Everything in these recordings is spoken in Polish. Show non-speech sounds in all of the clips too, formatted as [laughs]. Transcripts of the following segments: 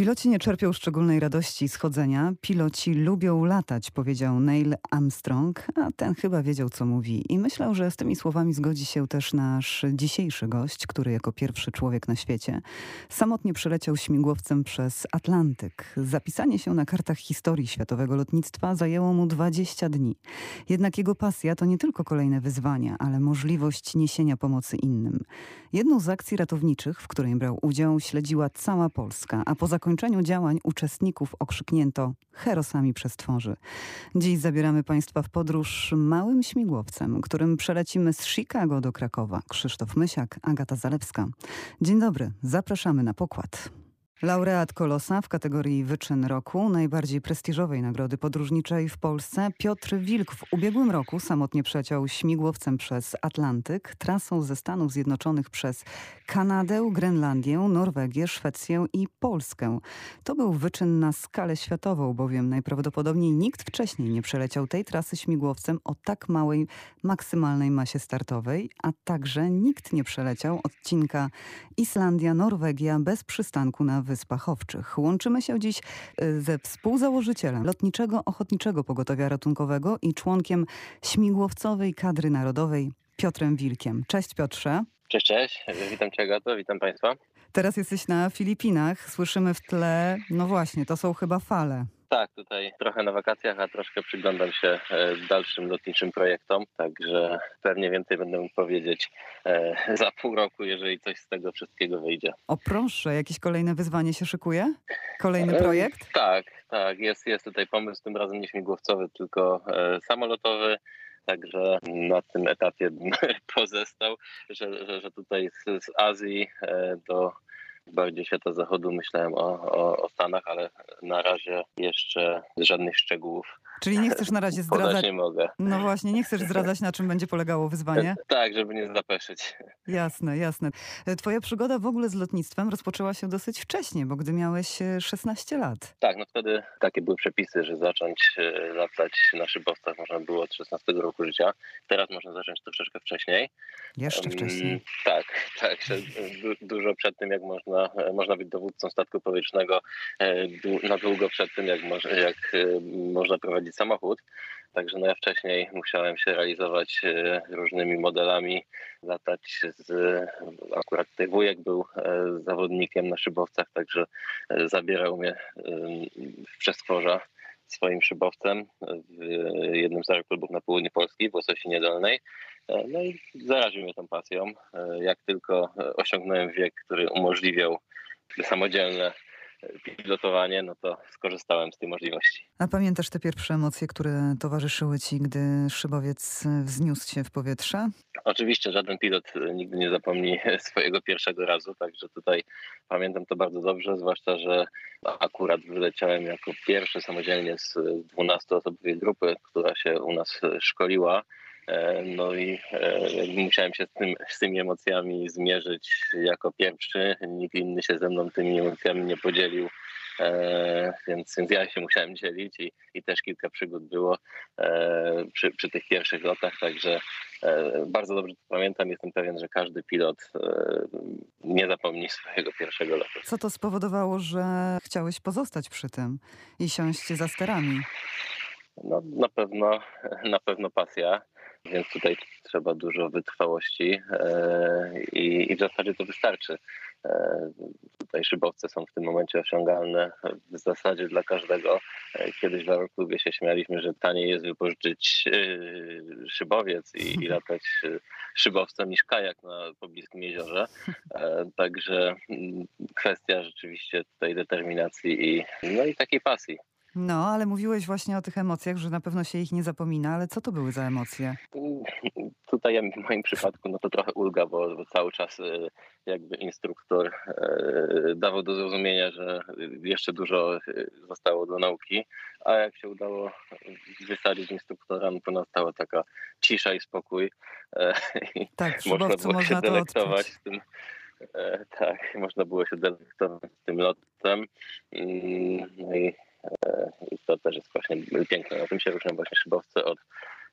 Piloci nie czerpią szczególnej radości z chodzenia, piloci lubią latać, powiedział Neil Armstrong, a ten chyba wiedział, co mówi. I myślał, że z tymi słowami zgodzi się też nasz dzisiejszy gość, który jako pierwszy człowiek na świecie samotnie przeleciał śmigłowcem przez Atlantyk. Zapisanie się na kartach historii światowego lotnictwa zajęło mu 20 dni. Jednak jego pasja to nie tylko kolejne wyzwania, ale możliwość niesienia pomocy innym. Jedną z akcji ratowniczych, w której brał udział, śledziła cała Polska, a po zakończeniu działań uczestników okrzyknięto herosami przestworzy. Dziś zabieramy Państwa w podróż małym śmigłowcem, którym przelecimy z Chicago do Krakowa. Krzysztof Mysiak, Agata Zalewska. Dzień dobry, zapraszamy na pokład. Laureat Kolosa w kategorii Wyczyn Roku, najbardziej prestiżowej nagrody podróżniczej w Polsce, Piotr Wilk w ubiegłym roku samotnie przeciął śmigłowcem przez Atlantyk, trasą ze Stanów Zjednoczonych przez Kanadę, Grenlandię, Norwegię, Szwecję i Polskę. To był wyczyn na skalę światową, bowiem najprawdopodobniej nikt wcześniej nie przeleciał tej trasy śmigłowcem o tak małej maksymalnej masie startowej, a także nikt nie przeleciał odcinka Islandia-Norwegia bez przystanku na Wyspach Owczych. Łączymy się dziś y, ze współzałożycielem Lotniczego Ochotniczego Pogotowia Ratunkowego i członkiem śmigłowcowej kadry narodowej Piotrem Wilkiem. Cześć Piotrze. Cześć, cześć. Witam Cię Agato, witam Państwa. Teraz jesteś na Filipinach. Słyszymy w tle, no właśnie, to są chyba fale. Tak, tutaj trochę na wakacjach, a troszkę przyglądam się e, dalszym lotniczym projektom, także pewnie więcej będę mógł powiedzieć e, za pół roku, jeżeli coś z tego wszystkiego wyjdzie. O proszę, jakieś kolejne wyzwanie się szykuje? Kolejny E, projekt? Tak, tak, jest, jest tutaj pomysł, tym razem nie śmigłowcowy, tylko samolotowy. Także na tym etapie bym [laughs] pozostał, że, że, że tutaj z, z Azji do bardziej świata zachodu myślałem o, o, o Stanach, ale na razie jeszcze żadnych szczegółów Czyli nie chcesz na razie [laughs] zdradzać. nie mogę. No właśnie, nie chcesz zdradzać, na czym będzie polegało wyzwanie? [laughs] Tak, żeby nie zapeszyć. Jasne, jasne. E, Twoja przygoda w ogóle z lotnictwem rozpoczęła się dosyć wcześnie, bo gdy miałeś e, 16 lat. Tak, no wtedy takie były przepisy, że zacząć e, latać na szybowcach można było od 16 roku życia. Teraz można zacząć troszeczkę wcześniej. Jeszcze Mm, wcześniej. Tak, [laughs] tak. du- Dużo przed tym, jak można, e, można być dowódcą statku powietrznego, e, na długo przed tym, jak, jak e, można prowadzić samochód. Także no ja wcześniej musiałem się realizować e, różnymi modelami, latać z... Akurat tutaj wujek był zawodnikiem na szybowcach, także zabierał mnie w przestworza swoim szybowcem w jednym z aeroklubów na południu Polski, w Łososinie Dolnej. E, No i zaraził mnie tą pasją. E, Jak tylko osiągnąłem wiek, który umożliwiał samodzielne pilotowanie, no to skorzystałem z tej możliwości. A pamiętasz te pierwsze emocje, które towarzyszyły ci, gdy szybowiec wzniósł się w powietrze? Oczywiście żaden pilot nigdy nie zapomni [laughs] swojego pierwszego razu, także tutaj pamiętam to bardzo dobrze, zwłaszcza, że akurat wyleciałem jako pierwszy samodzielnie z 12-osobowej grupy, która się u nas szkoliła. E, No i e, musiałem się z, tym, z tymi emocjami zmierzyć jako pierwszy. Nikt inny się ze mną tymi emocjami nie podzielił. E, więc, więc ja się musiałem dzielić i, i też kilka przygód było e, przy, przy tych pierwszych lotach, także e, bardzo dobrze to pamiętam. Jestem pewien, że każdy pilot e, nie zapomni swojego pierwszego lotu. Co to spowodowało, że chciałeś pozostać przy tym i siąść za sterami? No, na pewno, na pewno pasja, więc tutaj trzeba dużo wytrwałości e, i, i w zasadzie to wystarczy. E, tutaj szybowce są w tym momencie osiągalne w zasadzie dla każdego. E, Kiedyś w aeroklubie się śmialiśmy, że taniej jest wypożyczyć szybowiec i, i [laughs] latać szybowcem niż kajak na pobliskim jeziorze. Także mm, kwestia rzeczywiście tutaj determinacji i, no i takiej pasji. No, ale mówiłeś właśnie o tych emocjach, że na pewno się ich nie zapomina, ale co to były za emocje? [laughs] Tutaj w moim przypadku no to trochę ulga, bo, cały czas e, jakby instruktor e, dawał do zrozumienia, że jeszcze dużo e, zostało do nauki, a jak się udało wysadzić instruktora, no to nastała taka cisza i spokój. [laughs] Tak, Można było można się to delektować z tym. Tak, można było się delektować z tym lotem. Mm, No i, i to też jest właśnie piękne. Na tym się różnią właśnie szybowce od,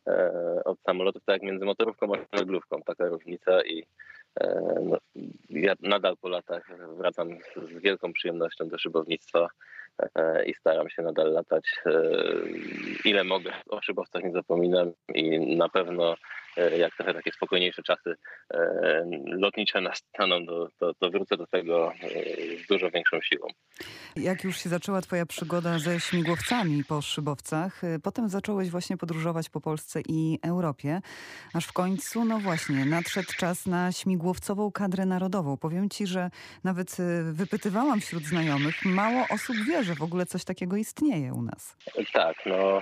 e, od samolotów, tak jak między motorówką a żaglówką. Taka różnica i no, ja nadal po latach wracam z wielką przyjemnością do szybownictwa i staram się nadal latać ile mogę. O szybowcach nie zapominam i na pewno E, jak trochę takie spokojniejsze czasy e, lotnicze nastaną, to, to, to wrócę do tego e, z dużo większą siłą. Jak już się zaczęła twoja przygoda ze śmigłowcami po szybowcach, potem zacząłeś właśnie podróżować po Polsce i Europie, aż w końcu, no właśnie, nadszedł czas na śmigłowcową kadrę narodową. Powiem ci, że nawet wypytywałam wśród znajomych, mało osób wie, że w ogóle coś takiego istnieje u nas. Tak, no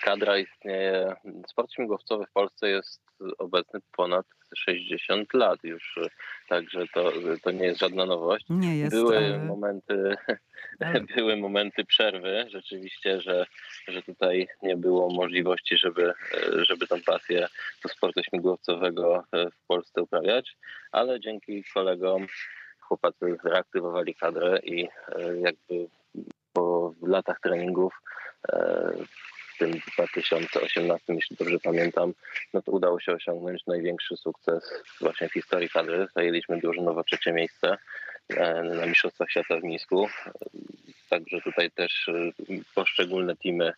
kadra istnieje. Sport śmigłowcowy w Polsce jest obecny ponad 60 lat już, także to, to nie jest żadna nowość. Nie jest, były ale... momenty, [laughs] były momenty przerwy rzeczywiście, że, że tutaj nie było możliwości, żeby, żeby tą pasję do sportu śmigłowcowego w Polsce uprawiać, ale dzięki kolegom chłopacy reaktywowali kadrę i jakby po latach treningów tym 2018, jeśli dobrze pamiętam, no to udało się osiągnąć największy sukces właśnie w historii kadry. Zajęliśmy drużynowo trzecie miejsce e, na Mistrzostwach Świata w Mińsku. Także tutaj też e, poszczególne teamy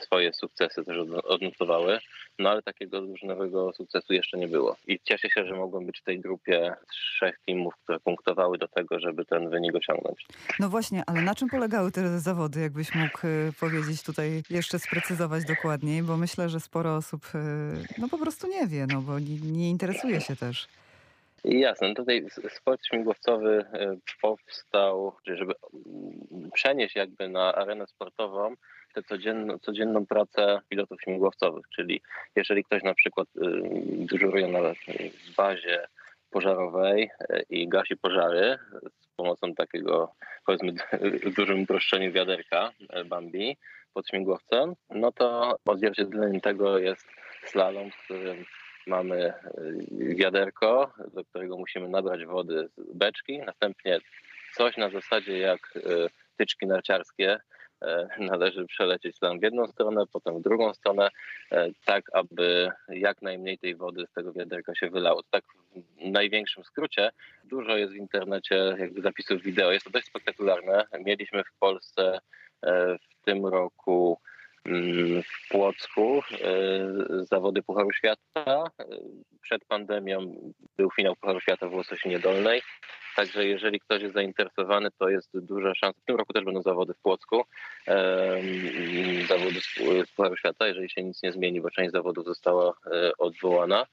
swoje sukcesy też odnotowały, no ale takiego drużynowego sukcesu jeszcze nie było. I cieszę się, że mogłem być w tej grupie trzech teamów, które punktowały do tego, żeby ten wynik osiągnąć. No właśnie, ale na czym polegały te zawody, jakbyś mógł y, powiedzieć tutaj, jeszcze sprecyzować dokładniej, bo myślę, że sporo osób y, no po prostu nie wie, no bo nie, nie interesuje się też. Jasne, no tutaj sport śmigłowcowy y, powstał, żeby przenieść jakby na arenę sportową tę codzienną, codzienną pracę pilotów śmigłowcowych, czyli jeżeli ktoś na przykład y, dyżuruje na bazie pożarowej y, i gasi pożary z pomocą takiego, powiedzmy w dużym uproszczeniu wiaderka y, Bambi pod śmigłowcem, no to odzwierciedleniem tego jest slalom, w którym mamy wiaderko, do którego musimy nabrać wody z beczki, następnie coś na zasadzie jak tyczki narciarskie, E, należy przelecieć tam w jedną stronę, potem w drugą stronę, e, tak aby jak najmniej tej wody z tego wiaderka się wylało. To tak w największym skrócie. Dużo jest w internecie jakby zapisów wideo. Jest to dość spektakularne. Mieliśmy w Polsce e, w tym roku w Płocku zawody Pucharu Świata. Przed pandemią był finał Pucharu Świata w Łososinie Dolnej. Także jeżeli ktoś jest zainteresowany, to jest duża szansa. W tym roku też będą zawody w Płocku, zawody z Pucharu Świata, jeżeli się nic nie zmieni, bo część zawodów została e, odwołana.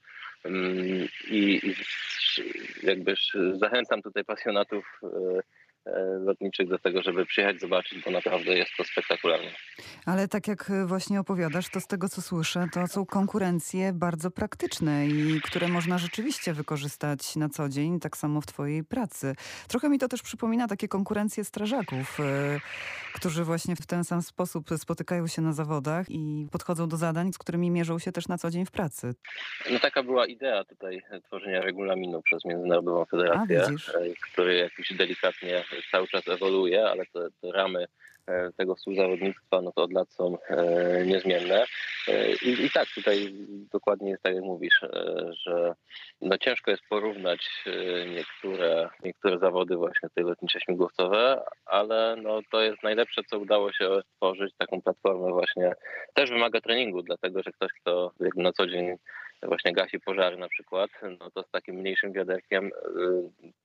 I jakby zachęcam tutaj pasjonatów e, E, lotniczych do tego, żeby przyjechać, zobaczyć, bo naprawdę jest to spektakularne. Ale tak jak właśnie opowiadasz, to z tego co słyszę, to są konkurencje bardzo praktyczne i które można rzeczywiście wykorzystać na co dzień, tak samo w twojej pracy. Trochę mi to też przypomina takie konkurencje strażaków, e, którzy właśnie w ten sam sposób spotykają się na zawodach i podchodzą do zadań, z którymi mierzą się też na co dzień w pracy. No taka była idea tutaj tworzenia regulaminu przez Międzynarodową Federację, A, e, który jakiś delikatnie cały czas ewoluuje, ale te, te ramy e, tego współzawodnictwa no to od lat są e, niezmienne. E, I, I, tak, tutaj dokładnie jest tak jak mówisz, że no ciężko jest porównać niektóre, niektóre zawody właśnie te lotnicze śmigłowcowe, ale no to jest najlepsze, co udało się stworzyć, taką platformę właśnie. Też wymaga treningu, dlatego że ktoś, kto na co dzień właśnie gasi pożary na przykład, no to z takim mniejszym wiaderkiem y,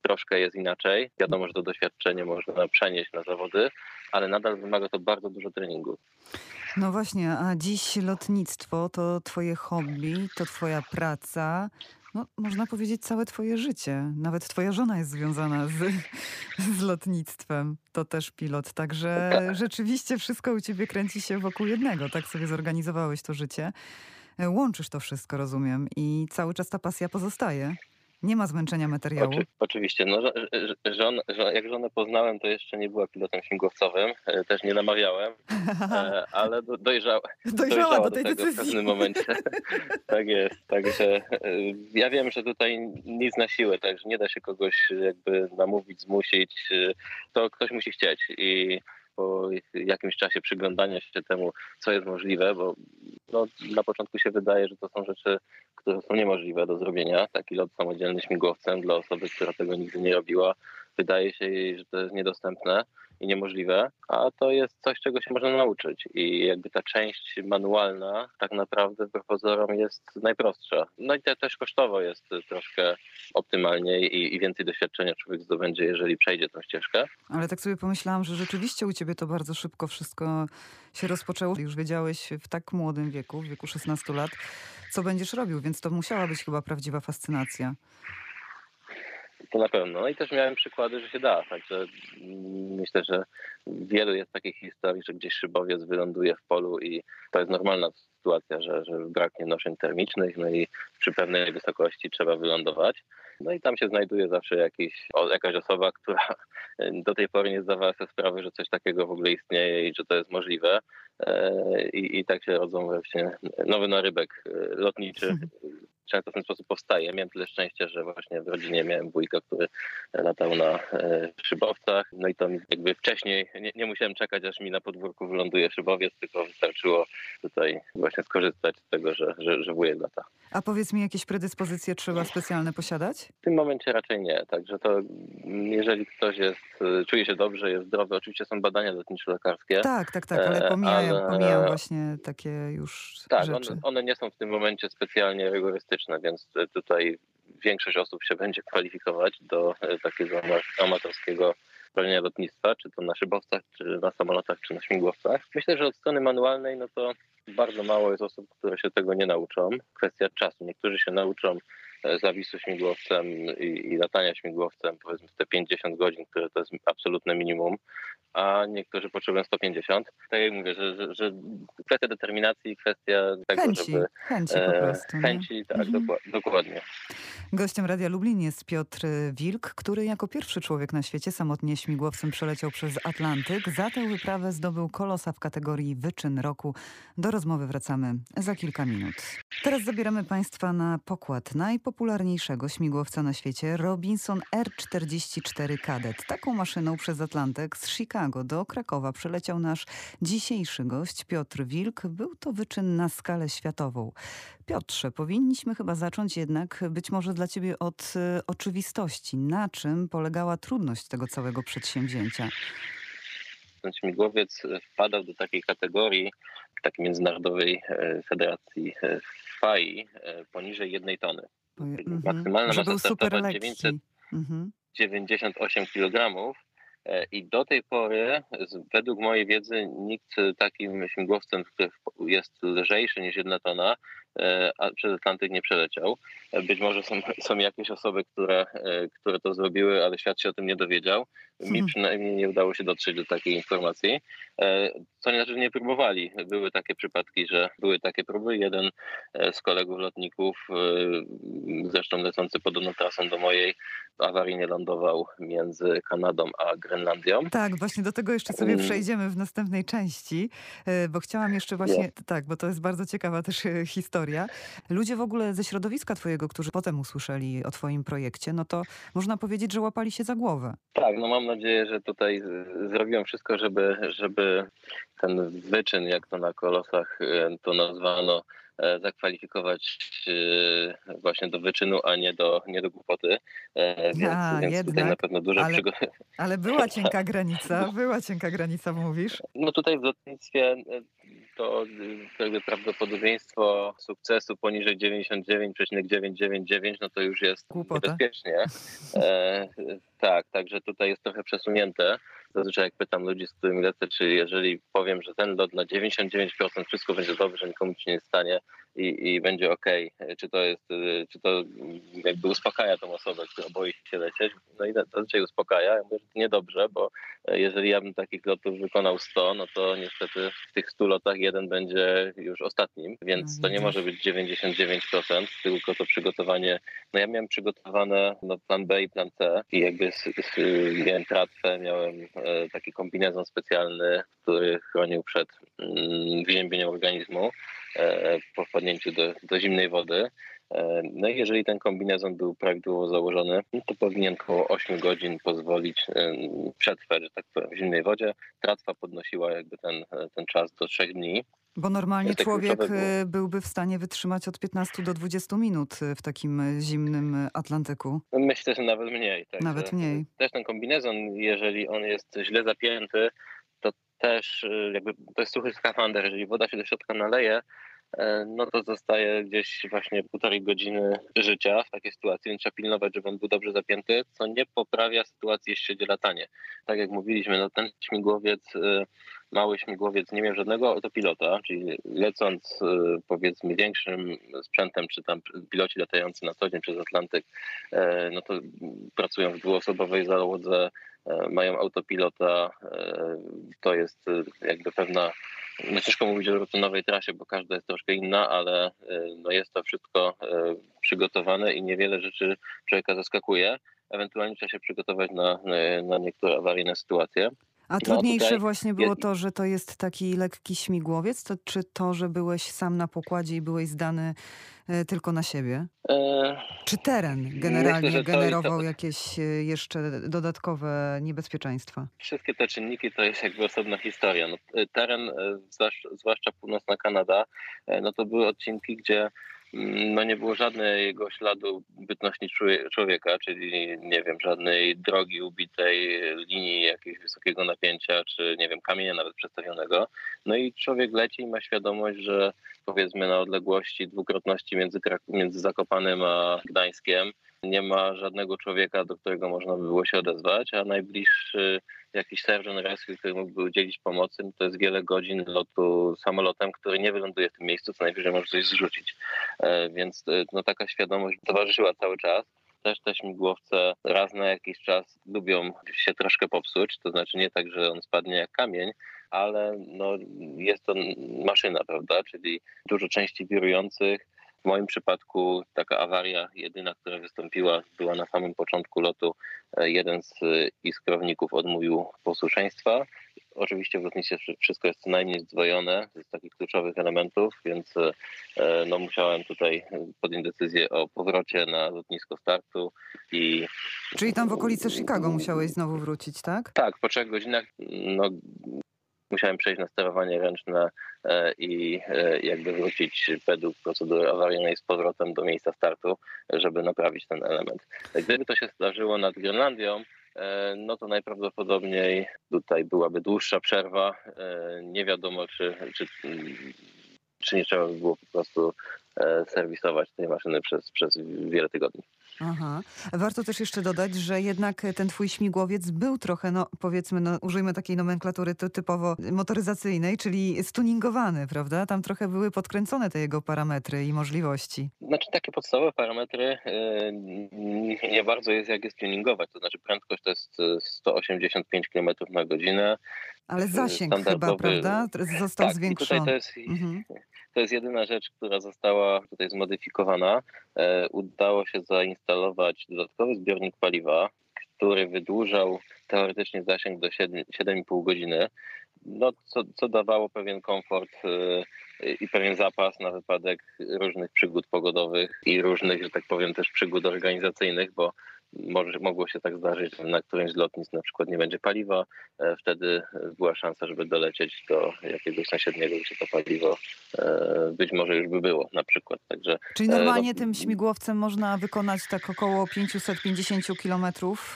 troszkę jest inaczej. Wiadomo, że to doświadczenie można przenieść na zawody, ale nadal wymaga to bardzo dużo treningu. No właśnie, a dziś lotnictwo to twoje hobby, to twoja praca, no, można powiedzieć całe twoje życie. Nawet twoja żona jest związana z, z lotnictwem. To też pilot. Także tak. [laughs] rzeczywiście wszystko u ciebie kręci się wokół jednego. Tak sobie zorganizowałeś to życie. E, łączysz to wszystko, rozumiem, i cały czas ta pasja pozostaje. Nie ma zmęczenia materiału. Oczy, oczywiście. No, żon, żon, jak żonę poznałem, to jeszcze nie była pilotem śmigłowcowym. E, też nie namawiałem, e, [laughs] ale do, dojrzała, dojrzała, dojrzała do, tej do tego decyzji. w pewnym momencie. [laughs] tak jest. Także ja wiem, że tutaj nic na siłę, także nie da się kogoś jakby namówić, zmusić. To ktoś musi chcieć. I po jakimś czasie przyglądania się temu, co jest możliwe, bo no, na początku się wydaje, że to są rzeczy, które są niemożliwe do zrobienia. Taki lot samodzielny śmigłowcem dla osoby, która tego nigdy nie robiła, wydaje się jej, że to jest niedostępne i niemożliwe, a to jest coś, czego się można nauczyć. I jakby ta część manualna tak naprawdę w pozorom jest najprostsza. No i te, też kosztowo jest troszkę optymalniej i, i więcej doświadczenia człowiek zdobędzie, jeżeli przejdzie tą ścieżkę. Ale tak sobie pomyślałam, że rzeczywiście u ciebie to bardzo szybko wszystko się rozpoczęło. Już wiedziałeś w tak młodym wieku, w wieku 16 lat, co będziesz robił, więc to musiała być chyba prawdziwa fascynacja. To na pewno. No i też miałem przykłady, że się da. Także myślę, że wielu jest takich historii, że gdzieś szybowiec wyląduje w polu i to jest normalna sytuacja, że, że braknie noszeń termicznych, no i przy pewnej wysokości trzeba wylądować. No i tam się znajduje zawsze jakiś, jakaś osoba, która do tej pory nie zdawała sobie sprawy, że coś takiego w ogóle istnieje i że to jest możliwe. E, I, i tak się rodzą właśnie nowy narybek e, lotniczy, często w ten sposób powstaje. Miałem tyle szczęścia, że właśnie w rodzinie miałem wujka, który latał na e, szybowcach. No i to jakby wcześniej nie, nie musiałem czekać, aż mi na podwórku wyląduje szybowiec, tylko wystarczyło tutaj właśnie skorzystać z tego, że, że, że wujek lata. A powiedz mi, jakieś predyspozycje trzeba specjalne posiadać? W tym momencie raczej nie. Także to jeżeli ktoś jest, e, czuje się dobrze, jest zdrowy, oczywiście są badania lotniczo-lekarskie. Tak, tak, tak, ale pomijam, ale... pomijam właśnie takie już tak, rzeczy. One, one nie są w tym momencie specjalnie rygorystyczne więc tutaj większość osób się będzie kwalifikować do e, takiego amatorskiego szkolenia lotnictwa, czy to na szybowcach, czy na samolotach, czy na śmigłowcach. Myślę, że od strony manualnej, no to bardzo mało jest osób, które się tego nie nauczą. Kwestia czasu. Niektórzy się nauczą zawisu śmigłowcem i, i latania śmigłowcem, powiedzmy te 50 godzin, które to jest absolutne minimum, a niektórzy potrzebują 150. Tak jak mówię, że, że, że kwestia determinacji, kwestia tego, chęci, żeby... Chęci po e, prostu. Chęci, tak, mhm. dokładnie. Gościem Radia Lublin jest Piotr Wilk, który jako pierwszy człowiek na świecie samotnie śmigłowcem przeleciał przez Atlantyk. Za tę wyprawę zdobył kolosa w kategorii wyczyn roku. Do rozmowy wracamy za kilka minut. Teraz zabieramy Państwa na pokład najpopularniejszego śmigłowca na świecie, Robinson R-44 Cadet. Taką maszyną przez Atlantyk z Chicago Chicago do Krakowa przyleciał nasz dzisiejszy gość Piotr Wilk. Był to wyczyn na skalę światową. Piotrze, powinniśmy chyba zacząć jednak być może dla ciebie od y, oczywistości. Na czym polegała trudność tego całego przedsięwzięcia? Ten śmigłowiec wpadał do takiej kategorii, takiej międzynarodowej e, federacji e, FAI e, poniżej jednej tony. Mhm. Maksymalna masa startowa 998 kg I do tej pory, według mojej wiedzy, nikt takim śmigłowcem, który jest lżejszy niż jedna tona, przez Atlantyk nie przeleciał. E, być może są, są jakieś osoby, które, które to zrobiły, ale świat się o tym nie dowiedział. Mi mhm. przynajmniej nie udało się dotrzeć do takiej informacji. Co nie znaczy, że nie próbowali. Były takie przypadki, że były takie próby. Jeden z kolegów lotników, zresztą lecący podobną trasą do mojej, awaryjnie lądował między Kanadą a Grenlandią. Tak, właśnie do tego jeszcze sobie mm. przejdziemy w następnej części, e, bo chciałam jeszcze właśnie, tak, bo to jest bardzo ciekawa też e, historia. Ludzie w ogóle ze środowiska twojego, którzy potem usłyszeli o twoim projekcie, no to można powiedzieć, że łapali się za głowę. Tak, no mam nadzieję, że tutaj zrobiłem wszystko, żeby, żeby ten wyczyn, jak to na kolosach e, to nazwano, E, zakwalifikować e, właśnie do wyczynu, a nie do, nie do głupoty. Więc, a, więc jednak, tutaj na pewno dużo ale, Ale była [laughs] cienka granica, była cienka granica, mówisz? No tutaj w lotnictwie to jakby prawdopodobieństwo sukcesu poniżej 99,999, no to już jest Głupota. niebezpiecznie. [laughs] E, tak, także tutaj jest trochę przesunięte. Zazwyczaj jak pytam ludzi, z którymi lecę, czy jeżeli powiem, że ten lot na 99% wszystko będzie dobrze, nikomu ci nie stanie i, i będzie ok, czy to jest, czy to jakby uspokaja tą osobę, która boi się lecieć, no i zazwyczaj uspokaja. Ja mówię, że to niedobrze, bo jeżeli ja bym takich lotów wykonał 100, no to niestety w tych 100 lotach jeden będzie już ostatnim, więc to nie może być 99%, tylko to przygotowanie, no ja miałem przygotowane no, plan B i plan C i jakby miałem tratwę, miałem e, taki kombinezon specjalny, który chronił przed mm, wyziębieniem organizmu e, po wpadnięciu do, do zimnej wody. No i jeżeli ten kombinezon był prawidłowo założony, no to powinien około 8 godzin pozwolić przetrwać, że tak powiem, w zimnej wodzie. Tratwa podnosiła jakby ten, ten czas do 3 dni. Bo normalnie człowiek byłby w stanie wytrzymać od 15 do 20 minut w takim zimnym Atlantyku. Myślę, że nawet mniej. Tak, nawet mniej. Też ten kombinezon, jeżeli on jest źle zapięty, to też jakby to jest suchy skafander. Jeżeli woda się do środka naleje, E, no to zostaje gdzieś właśnie półtorej godziny życia w takiej sytuacji, więc trzeba pilnować, żeby on był dobrze zapięty, co nie poprawia sytuacji, jeśli chodzi o latanie. Tak jak mówiliśmy, no ten śmigłowiec, e, mały śmigłowiec nie miał żadnego autopilota, czyli lecąc e, powiedzmy większym sprzętem, czy tam piloci latający na co dzień przez Atlantyk, no to pracują w dwuosobowej załodze, mają autopilota, to jest jakby pewna no ciężko mówić o rutynowej trasie, bo każda jest troszkę inna, ale no jest to wszystko przygotowane i niewiele rzeczy człowieka zaskakuje. Ewentualnie trzeba się przygotować na, na niektóre awaryjne sytuacje. A no, trudniejsze tutaj... właśnie było to, że to jest taki lekki śmigłowiec, to, czy to, że byłeś sam na pokładzie i byłeś zdany e, tylko na siebie? E... Czy teren generalnie Myślę, generował to... jakieś e, jeszcze dodatkowe niebezpieczeństwa? Wszystkie te czynniki to jest jakby osobna historia. No, e, teren, zwłaszcza, zwłaszcza północna Kanada, no to były odcinki, gdzie no nie było żadnego śladu bytności człowieka, czyli nie wiem, żadnej drogi ubitej, linii jakiegoś wysokiego napięcia, czy nie wiem, kamienia nawet przestawionego. No i człowiek leci i ma świadomość, że powiedzmy na odległości dwukrotności między, między Zakopanem a Gdańskiem nie ma żadnego człowieka, do którego można by było się odezwać, a najbliższy jakiś sergeant rescue, który mógłby udzielić pomocy, to jest wiele godzin lotu samolotem, który nie wyląduje w tym miejscu, co najwyżej może coś zrzucić. E, więc e, no, taka świadomość towarzyszyła cały czas też te śmigłowce raz na jakiś czas lubią się troszkę popsuć, to znaczy nie tak, że on spadnie jak kamień, ale no, jest to maszyna, prawda, czyli dużo części wirujących, w moim przypadku taka awaria jedyna, która wystąpiła, była na samym początku lotu. E, jeden z e, iskrowników odmówił posłuszeństwa. Oczywiście w lotnictwie wszystko jest co najmniej zdwojone z takich kluczowych elementów, więc e, no, musiałem tutaj podjąć decyzję o powrocie na lotnisko startu. I... Czyli tam w okolicy Chicago musiałeś znowu wrócić, tak? Tak, po trzech godzinach no, musiałem przejść na sterowanie ręczne e, i e, jakby wrócić według procedury awaryjnej z powrotem do miejsca startu, żeby naprawić ten element. Gdyby to się zdarzyło nad Grenlandią, e, no to najprawdopodobniej tutaj byłaby dłuższa przerwa. Nie wiadomo, czy, czy, czy nie trzeba by było po prostu serwisować tej maszyny przez, przez wiele tygodni. Aha. Warto też jeszcze dodać, że jednak ten twój śmigłowiec był trochę, no powiedzmy, no, użyjmy takiej nomenklatury typowo motoryzacyjnej, czyli stuningowany, prawda? Tam trochę były podkręcone te jego parametry i możliwości. Znaczy takie podstawowe parametry yy, nie bardzo jest jak je tuningować, to znaczy prędkość to jest 185 km na godzinę. Ale zasięg chyba, prawda? Został tak, zwiększony. tutaj to jest, mhm. to jest jedyna rzecz, która została tutaj zmodyfikowana. E, udało się zainstalować dodatkowy zbiornik paliwa, który wydłużał teoretycznie zasięg do 7,5 godziny, no, co, co dawało pewien komfort e, i pewien zapas na wypadek różnych przygód pogodowych i różnych, że tak powiem, też przygód organizacyjnych, bo może, mogło się tak zdarzyć, że na którymś z lotnisk na przykład nie będzie paliwa, e, wtedy była szansa, żeby dolecieć do jakiegoś sąsiedniego, gdzie to paliwo e, być może już by było na przykład. Także, Czyli normalnie no, tym śmigłowcem można wykonać tak około 550 kilometrów,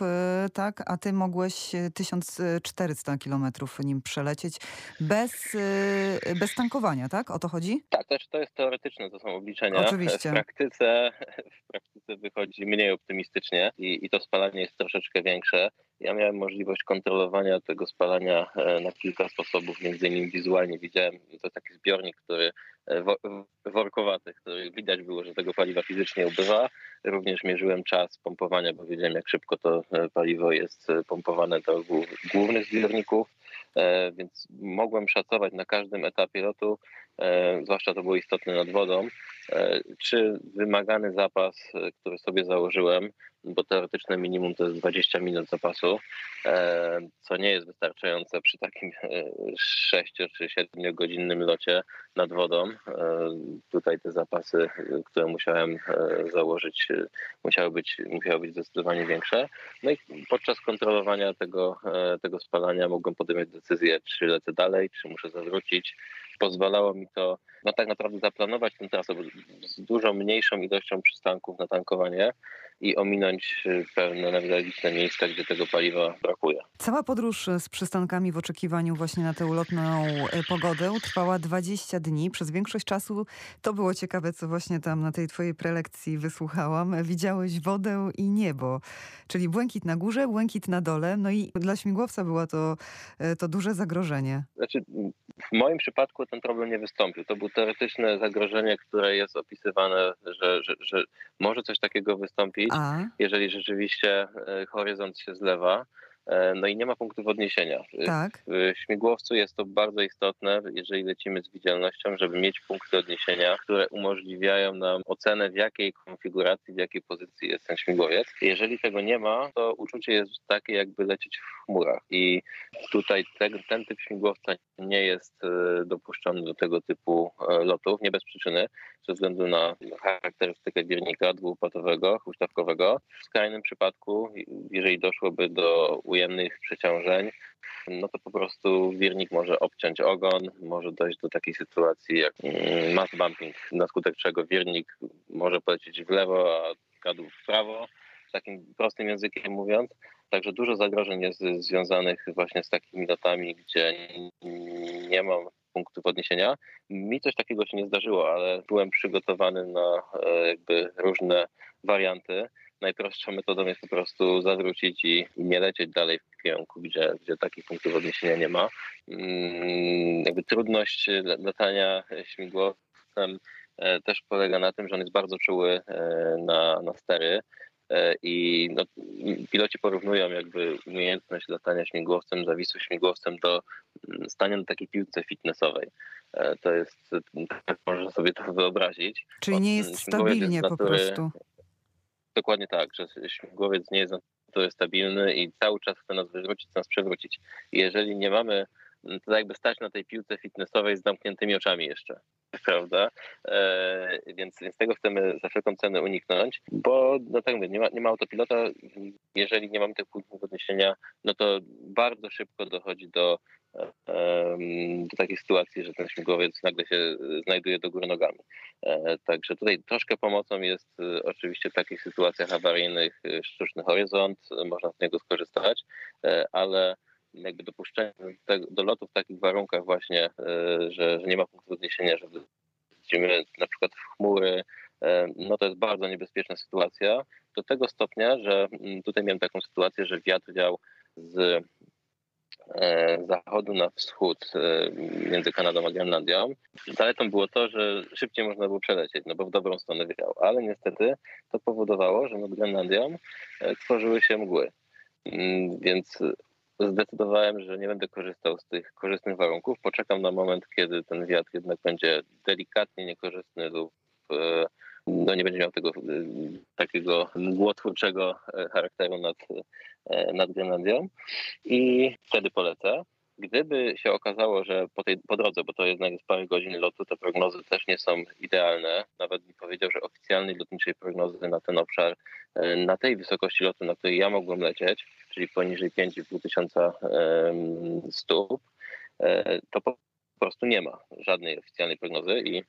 tak? A ty mogłeś 1400 kilometrów nim przelecieć bez, bez tankowania, tak? O to chodzi? Tak, też to jest teoretyczne, to są obliczenia. Oczywiście. W praktyce, [laughs] w praktyce wychodzi mniej optymistycznie i i, to spalanie jest troszeczkę większe. Ja miałem możliwość kontrolowania tego spalania e, na kilka sposobów, między innymi wizualnie widziałem, to taki zbiornik, który e, workowaty, który widać było, że tego paliwa fizycznie ubywa. Również mierzyłem czas pompowania, bo wiedziałem jak szybko to e, paliwo jest pompowane do głównych zbiorników, więc mogłem szacować na każdym etapie lotu, zwłaszcza to było istotne nad wodą, czy wymagany zapas, który sobie założyłem, bo teoretyczne minimum to jest 20 minut zapasu, e, co nie jest wystarczające przy takim 6 e, czy 7 godzinnym locie nad wodą. E, tutaj te zapasy, które musiałem założyć, musiały być, musiały być zdecydowanie większe. No i podczas kontrolowania tego, tego spalania mogłem podjąć decyzję, czy lecę dalej, czy muszę zawrócić. Pozwalało mi to no tak naprawdę zaplanować tę trasę z dużo mniejszą ilością przystanków na tankowanie i ominąć y, pewne newralgiczne miejsca, gdzie tego paliwa brakuje. Cała podróż z przystankami w oczekiwaniu właśnie na tę ulotną e, pogodę trwała 20 dni. Przez większość czasu to było ciekawe, co właśnie tam na tej twojej prelekcji wysłuchałam. Widziałeś wodę i niebo, czyli błękit na górze, błękit na dole. No i dla śmigłowca było to, e, to duże zagrożenie. Znaczy, w moim przypadku ten problem nie wystąpił. To było teoretyczne zagrożenie, które jest opisywane, że, że, że może coś takiego wystąpić a? jeżeli rzeczywiście e, horyzont się zlewa. E, no i nie ma punktów odniesienia. Tak. W śmigłowcu jest to bardzo istotne, jeżeli lecimy z widzialnością, żeby mieć punkty odniesienia, które umożliwiają nam ocenę, w jakiej konfiguracji, w jakiej pozycji jest ten śmigłowiec. Jeżeli tego nie ma, to uczucie jest takie, jakby lecieć w chmurach. I tutaj ten, ten typ śmigłowca nie jest e, dopuszczony do tego typu e, lotów, nie bez przyczyny, ze względu na charakterystykę wirnika dwupłatowego, huśtawkowego. W skrajnym przypadku, jeżeli doszłoby do ujemnych przeciążeń, no to po prostu wirnik może obciąć ogon, może dojść do takiej sytuacji jak mm, mass bumping, na skutek czego wirnik może polecieć w lewo, a kadłub w prawo, takim prostym językiem mówiąc. Także dużo zagrożeń jest związanych właśnie z takimi lotami, gdzie nie mam punktów odniesienia. Mi coś takiego się nie zdarzyło, ale byłem przygotowany na e, jakby różne warianty. Najprostszą metodą jest po prostu zawrócić i nie lecieć dalej w kierunku, gdzie, gdzie takich punktów odniesienia nie ma. Mm, jakby trudność latania śmigłowcem e, też polega na tym, że on jest bardzo czuły e, na, na stery. E, I no, piloci porównują jakby umiejętność latania śmigłowcem, zawisu śmigłowcem do mm, stania na takiej piłce fitnessowej. To jest, tak można sobie to wyobrazić. Czyli nie jest stabilnie jest natury, po prostu. Dokładnie tak, że śmigłowiec nie jest natury stabilny i cały czas chce nas wywrócić, nas przewrócić. I jeżeli nie mamy to jakby stać na tej piłce fitnessowej z zamkniętymi oczami jeszcze, [laughs] prawda? E, więc, więc tego chcemy za wszelką cenę uniknąć, bo no tak mówię, nie ma, nie ma autopilota, jeżeli nie mamy tych punktów odniesienia, no to bardzo szybko dochodzi do, e, do takiej sytuacji, że ten śmigłowiec nagle się znajduje do góry nogami. E, także tutaj troszkę pomocą jest e, oczywiście w takich sytuacjach awaryjnych e, sztuczny horyzont, można z niego skorzystać, e, ale jakby dopuszczenie do lotu w takich warunkach właśnie, e, że, że nie ma punktu odniesienia, że wchodzimy na przykład w chmury, e, no to jest bardzo niebezpieczna sytuacja. Do tego stopnia, że mm, tutaj miałem taką sytuację, że wiatr wiał z e, zachodu na wschód między Kanadą a Grenlandią. Zaletą było to, że szybciej można było przelecieć, no bo w dobrą stronę wiał, ale niestety to powodowało, że nad Grenlandią tworzyły się mgły. Mm, więc zdecydowałem, że nie będę korzystał z tych korzystnych warunków. Poczekam na moment, kiedy ten wiatr jednak będzie delikatnie niekorzystny lub e, no nie będzie miał tego e, takiego mgłotwórczego e, charakteru nad, nad Grenlandią i wtedy polecę. Gdyby się okazało, że po, tej, po drodze, bo to jednak jest parę godzin lotu, te prognozy też nie są idealne, nawet bym powiedział, że oficjalnej lotniczej prognozy na ten obszar, na tej wysokości lotu, na której ja mogłem lecieć, czyli poniżej 5,5 tysiąca stóp, e, to po prostu nie ma żadnej oficjalnej prognozy i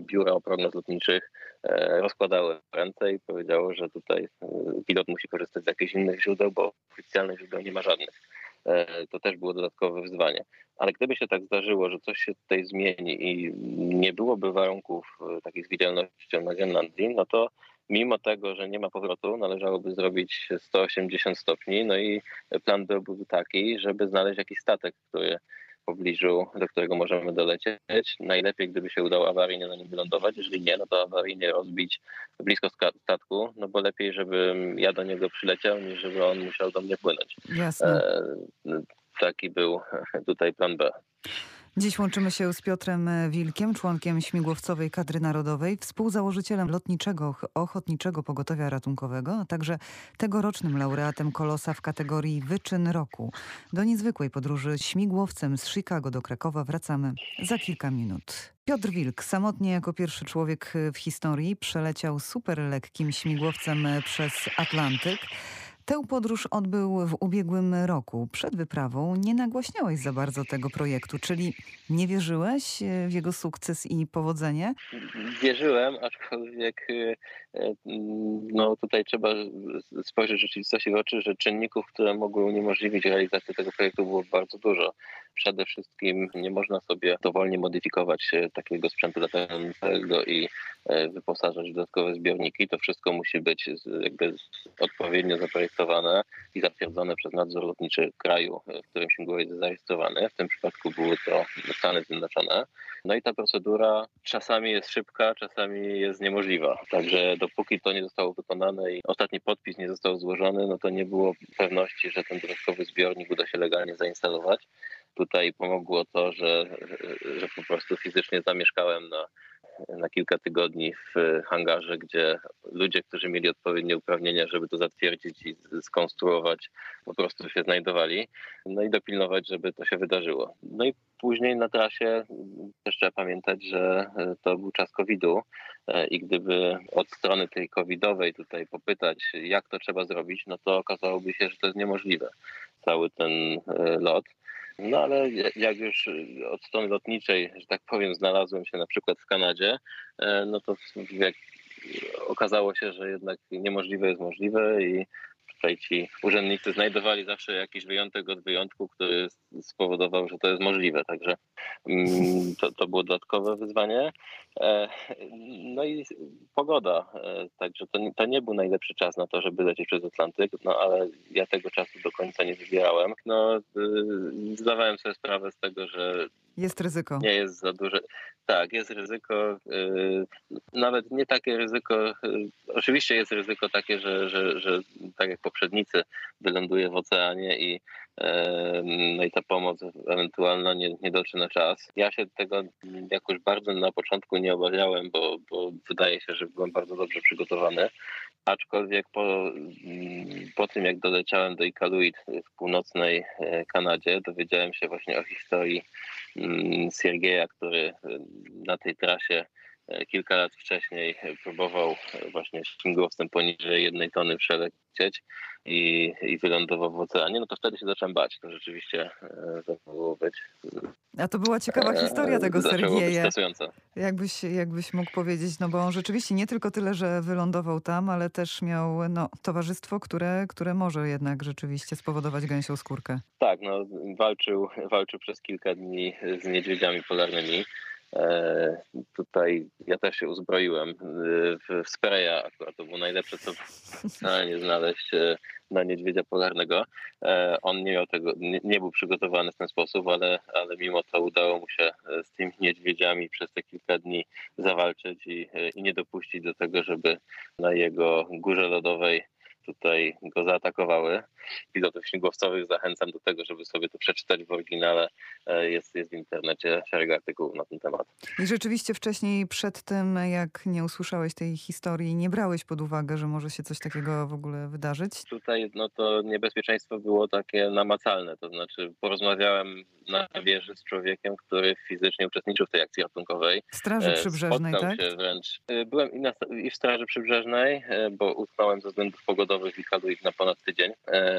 biura prognoz lotniczych e, rozkładały ręce i powiedziało, że tutaj pilot musi korzystać z jakichś innych źródeł, bo oficjalnych źródeł nie ma żadnych. E, to też było dodatkowe wyzwanie. Ale gdyby się tak zdarzyło, że coś się tutaj zmieni i nie byłoby warunków e, takich z widzialnością na Grenlandii, no to mimo tego, że nie ma powrotu, należałoby zrobić 180 stopni, no i plan byłby taki, żeby znaleźć jakiś statek, który w pobliżu, do którego możemy dolecieć. Najlepiej, gdyby się udało awaryjnie na nim wylądować. Jeżeli nie, no to awaryjnie rozbić blisko statku, no bo lepiej, żebym ja do niego przyleciał, niż żeby on musiał do mnie płynąć. Jasne. E, taki był [laughs] tutaj plan B. Dziś łączymy się z Piotrem Wilkiem, członkiem śmigłowcowej kadry narodowej, współzałożycielem lotniczego ochotniczego pogotowia ratunkowego, a także tegorocznym laureatem Kolosa w kategorii Wyczyn Roku. Do niezwykłej podróży śmigłowcem z Chicago do Krakowa wracamy za kilka minut. Piotr Wilk, samotnie jako pierwszy człowiek w historii, przeleciał super lekkim śmigłowcem przez Atlantyk. Tę podróż odbył w ubiegłym roku. Przed wyprawą nie nagłaśniałeś za bardzo tego projektu, czyli nie wierzyłeś w jego sukces i powodzenie? Wierzyłem, aczkolwiek e, no tutaj trzeba spojrzeć rzeczywistości w oczy, że czynników, które mogły uniemożliwić realizację tego projektu było bardzo dużo. Przede wszystkim nie można sobie dowolnie modyfikować e, takiego sprzętu latającego i e, wyposażać w dodatkowe zbiorniki. To wszystko musi być jakby odpowiednio zaprojektowane i zatwierdzone przez nadzór lotniczy kraju, w którym śmigłowiec jest zarejestrowany. W tym przypadku były to Stany Zjednoczone. No i ta procedura czasami jest szybka, czasami jest niemożliwa. Także dopóki to nie zostało wykonane i ostatni podpis nie został złożony, no to nie było pewności, że ten dodatkowy zbiornik uda się legalnie zainstalować. Tutaj pomogło to, że, że po prostu fizycznie zamieszkałem na na kilka tygodni w hangarze, gdzie ludzie, którzy mieli odpowiednie uprawnienia, żeby to zatwierdzić i skonstruować, po prostu się znajdowali. No i dopilnować, żeby to się wydarzyło. No i później na trasie też trzeba pamiętać, że to był czas COVID-u i gdyby od strony tej covidowej tutaj popytać, jak to trzeba zrobić, no to okazałoby się, że to jest niemożliwe. Cały ten lot. No ale jak już od strony lotniczej, że tak powiem, znalazłem się na przykład w Kanadzie, e, no to jak okazało się, że jednak niemożliwe jest możliwe i tutaj ci urzędnicy znajdowali zawsze jakiś wyjątek od wyjątku, który spowodował, że to jest możliwe. Także mm, to, to było dodatkowe wyzwanie. E, no i pogoda. E, także to, to nie był najlepszy czas na to, żeby lecieć przez Atlantyk, no ale ja tego czasu do końca nie wybierałem. No, y, zdawałem sobie sprawę z tego, że jest ryzyko. Nie jest za duże. Tak, jest ryzyko. Y, nawet nie takie ryzyko. Y, oczywiście jest ryzyko takie, że, że, że tak jak poprzednicy wyląduje w oceanie i, no i ta pomoc ewentualna nie, nie dotrze na czas. Ja się tego jakoś bardzo na początku nie obawiałem, bo, bo wydaje się, że byłem bardzo dobrze przygotowany. Aczkolwiek po, po tym, jak doleciałem do Iqaluit w północnej e, Kanadzie, dowiedziałem się właśnie o historii mm, Siergieja, który na tej trasie kilka lat wcześniej próbował właśnie śmigłowcem poniżej jednej tony przelecieć i, i wylądował w oceanie, no to wtedy się zacząłem bać. To rzeczywiście e, to mogło być. A to była ciekawa e, historia tego Sergieja. Jakbyś, jakbyś mógł powiedzieć, no bo on rzeczywiście nie tylko tyle, że wylądował tam, ale też miał no, towarzystwo, które, które może jednak rzeczywiście spowodować gęsią skórkę. Tak, no walczył, walczył przez kilka dni z niedźwiedziami polarnymi. E, tutaj ja też się uzbroiłem e, w, spraya, akurat to było najlepsze, co nie znaleźć e, na niedźwiedzia polarnego. On nie miał tego, nie, był przygotowany w ten sposób, ale, ale mimo to udało mu się z tymi niedźwiedziami przez te kilka dni zawalczyć i, i nie dopuścić do tego, żeby na jego górze lodowej tutaj go zaatakowały. Pilotów śmigłowcowych zachęcam do tego, żeby sobie to przeczytać w oryginale. E, jest, jest w internecie szereg artykułów na ten temat. I rzeczywiście wcześniej, przed tym, jak nie usłyszałeś tej historii, nie brałeś pod uwagę, że może się coś takiego w ogóle wydarzyć? Tutaj no to niebezpieczeństwo było takie namacalne, to znaczy porozmawiałem na wieży z człowiekiem, który fizycznie uczestniczył w tej akcji ratunkowej. Straży e, Przybrzeżnej, Spotkał tak? Się wręcz. E, byłem i, na, i w Straży Przybrzeżnej, bo utknąłem ze względów pogodowych i ich na ponad tydzień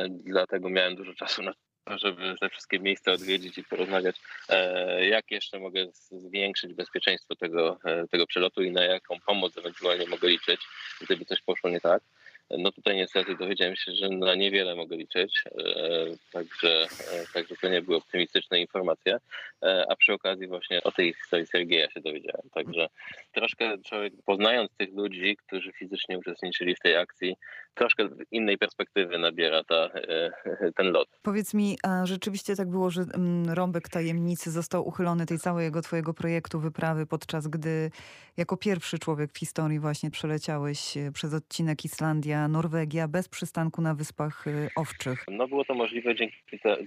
dlatego miałem dużo czasu na żeby te wszystkie miejsca odwiedzić i porozmawiać, e, jak jeszcze mogę zwiększyć bezpieczeństwo tego, e, tego przelotu i na jaką pomoc ewentualnie mogę liczyć, gdyby coś poszło nie tak. No tutaj niestety dowiedziałem się, że na niewiele mogę liczyć, e, także, e, także to nie były optymistyczne informacje, e, a przy okazji właśnie o tej historii Sergieja się dowiedziałem. Także troszkę człowiek, poznając tych ludzi, którzy fizycznie uczestniczyli w tej akcji, troszkę innej perspektywy nabiera ta, ten lot. Powiedz mi, a rzeczywiście tak było, że mm, rąbek tajemnicy został uchylony tej całego twojego projektu wyprawy, podczas gdy jako pierwszy człowiek w historii właśnie przeleciałeś przez odcinek Islandia Grenlandia, Norwegia, bez przystanku na Wyspach Owczych? No było to możliwe dzięki,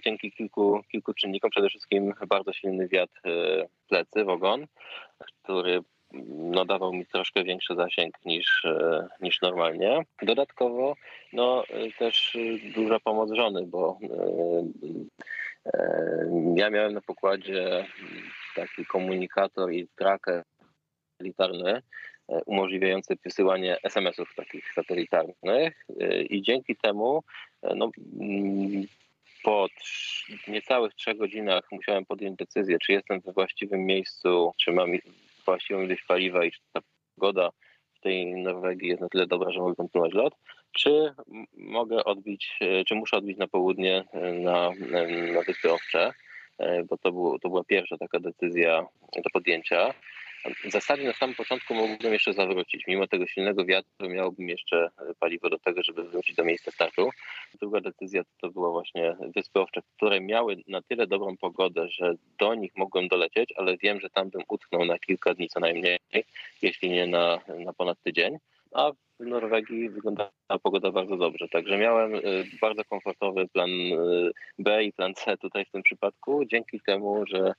dzięki kilku, kilku czynnikom. Przede wszystkim bardzo silny wiatr plecy, w ogon, który no, dawał mi troszkę większy zasięg niż, e, niż normalnie. Dodatkowo no, też duża pomoc żony, bo ja miałem na pokładzie taki komunikator i tracker satelitarny umożliwiający wysyłanie SMS-ów takich satelitarnych i dzięki temu no, po niecałych trzech godzinach musiałem podjąć decyzję, czy jestem we właściwym miejscu, czy mam właściwą ilość paliwa i czy ta pogoda w tej Norwegii jest na tyle dobra, że mogę kontynuować lot, czy mogę odbić, e, czy muszę odbić na południe e, na, na Wyspy Owcze, e, bo to, było, to była pierwsza taka decyzja do podjęcia. W zasadzie na samym początku mógłbym jeszcze zawrócić. Mimo tego silnego wiatru miałbym jeszcze paliwo do tego, żeby wrócić do miejsca startu. Druga decyzja to była właśnie Wyspy Owcze, które miały na tyle dobrą pogodę, że do nich mogłem dolecieć, ale wiem, że tam bym utknął na kilka dni co najmniej, jeśli nie na, na ponad tydzień. A w Norwegii wyglądała pogoda bardzo dobrze. Także miałem y, bardzo komfortowy plan y, B i plan C tutaj w tym przypadku, dzięki temu, że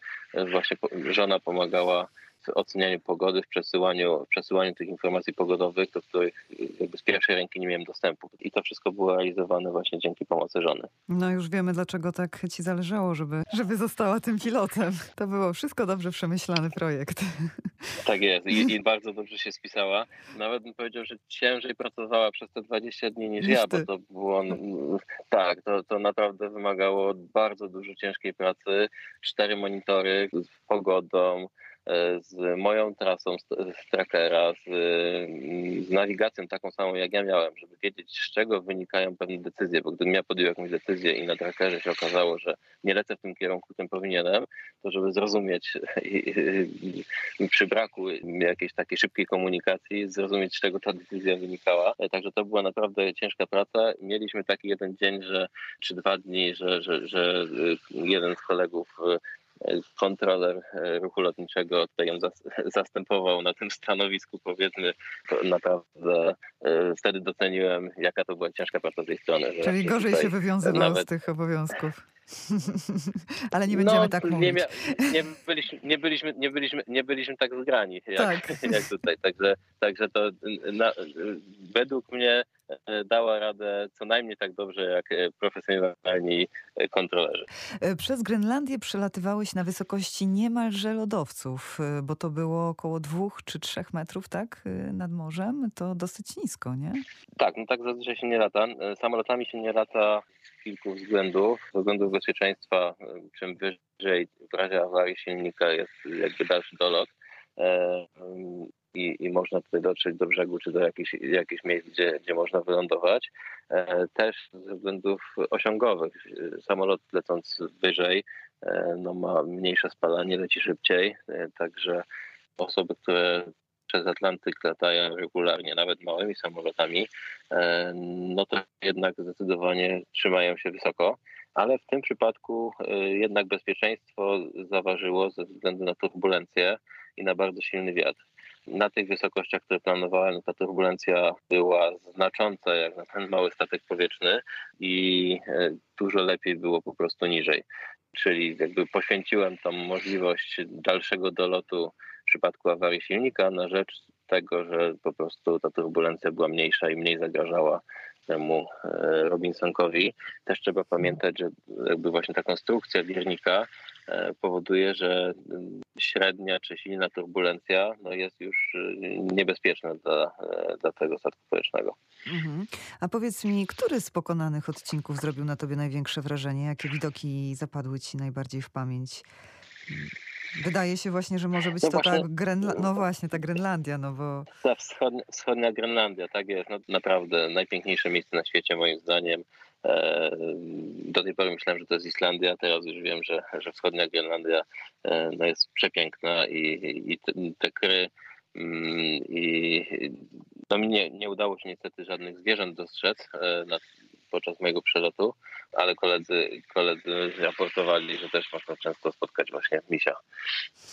właśnie żona pomagała w ocenianiu pogody, w przesyłaniu, w przesyłaniu tych informacji pogodowych, do których jakby z pierwszej ręki nie miałem dostępu. I to wszystko było realizowane właśnie dzięki pomocy żony. No już wiemy, dlaczego tak ci zależało, żeby, żeby została tym pilotem. To było wszystko dobrze przemyślany projekt. Tak jest I, i [laughs] bardzo dobrze się spisała. Nawet bym powiedział, że ciężej pracowała przez te 20 dni niż, ja, bo to było, tak, to, to naprawdę wymagało bardzo dużo ciężkiej pracy. Cztery monitory z pogodą, z moją trasą z, trackera, z, z, nawigacją taką samą jak ja miałem, żeby wiedzieć z czego wynikają pewne decyzje, bo gdybym ja podjął jakąś decyzję i na trackerze się okazało, że nie lecę w tym kierunku, którym powinienem, to żeby zrozumieć przy braku jakiejś takiej szybkiej komunikacji, zrozumieć z czego ta decyzja wynikała. E, także to była naprawdę ciężka praca. Mieliśmy taki jeden dzień, że, czy dwa dni, że, że, że jeden z kolegów kontroler e, ruchu lotniczego tutaj ją [laughs] zastępował na tym stanowisku, powiedzmy, naprawdę e, wtedy doceniłem, jaka to była ciężka praca z tej strony. Czyli gorzej się wywiązywał nawet... z tych obowiązków. [laughs] Ale nie będziemy no, tak mówić. Nie, nie, byliśmy, nie, byliśmy, nie, byliśmy, nie byliśmy tak zgrani jak, tak. [laughs] jak tutaj. Także, także to na, według mnie dała radę co najmniej tak dobrze jak e, profesjonalni e, kontrolerzy. Przez Grenlandię przelatywałeś na wysokości niemalże lodowców, bo to było około dwóch czy trzech metrów, tak, nad morzem. To dosyć nisko, nie? Tak, no tak zazwyczaj się nie lata. Samolotami się nie lata z kilku względów. Z względów bezpieczeństwa, czym wyżej w razie awarii silnika jest jakby dalszy dolot i, i można tutaj dotrzeć do brzegu czy do jakichś, jakichś miejsc, gdzie, gdzie można wylądować. E, też ze względów osiągowych. Samolot lecąc wyżej e, no, ma mniejsze spalanie, leci szybciej, e, także osoby, które przez Atlantyk latają regularnie, nawet małymi samolotami, no to jednak zdecydowanie trzymają się wysoko. Ale w tym przypadku jednak bezpieczeństwo zaważyło ze względu na turbulencję i na bardzo silny wiatr na tych wysokościach, które planowałem, ta turbulencja była znacząca jak na ten mały statek powietrzny i e, dużo lepiej było po prostu niżej. Czyli jakby poświęciłem tą możliwość dalszego dolotu w przypadku awarii silnika na rzecz tego, że po prostu ta turbulencja była mniejsza i mniej zagrażała temu e, Robinsonkowi. Też trzeba pamiętać, że jakby właśnie ta konstrukcja wiernika e, powoduje, że średnia czy silna turbulencja no jest już e, niebezpieczna dla, dla tego statku powietrznego. Mhm. A powiedz mi, który z pokonanych odcinków zrobił na tobie największe wrażenie? Jakie widoki zapadły ci najbardziej w pamięć? Wydaje się właśnie, że może być no to właśnie, ta Grenla- no właśnie, ta Grenlandia, no bo... Ta wschodnia, wschodnia Grenlandia, tak jest. No, naprawdę najpiękniejsze miejsce na świecie moim zdaniem. E, do tej pory myślałem, że to jest Islandia, teraz już wiem, że, że wschodnia Grenlandia e, no, jest przepiękna i, i te, te kry mm, i no mi nie, nie udało się niestety żadnych zwierząt dostrzec e, na podczas mojego przelotu, ale koledzy, koledzy raportowali, że też można często spotkać właśnie misia.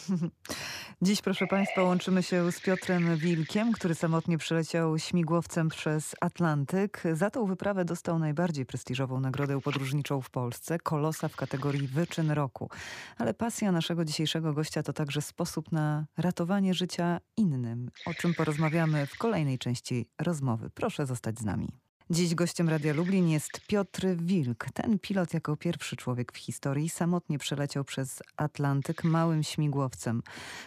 [laughs] Dziś, proszę Państwa, łączymy się z Piotrem Wilkiem, który samotnie przyleciał śmigłowcem przez Atlantyk. Za tą wyprawę dostał najbardziej prestiżową nagrodę podróżniczą w Polsce Kolosa w kategorii Wyczyn Roku. Ale pasja naszego dzisiejszego gościa to także sposób na ratowanie życia innym, o czym porozmawiamy w kolejnej części rozmowy. Proszę zostać z nami. Dziś gościem Radia Lublin jest Piotr Wilk. Ten pilot jako pierwszy człowiek w historii samotnie przeleciał przez Atlantyk małym śmigłowcem.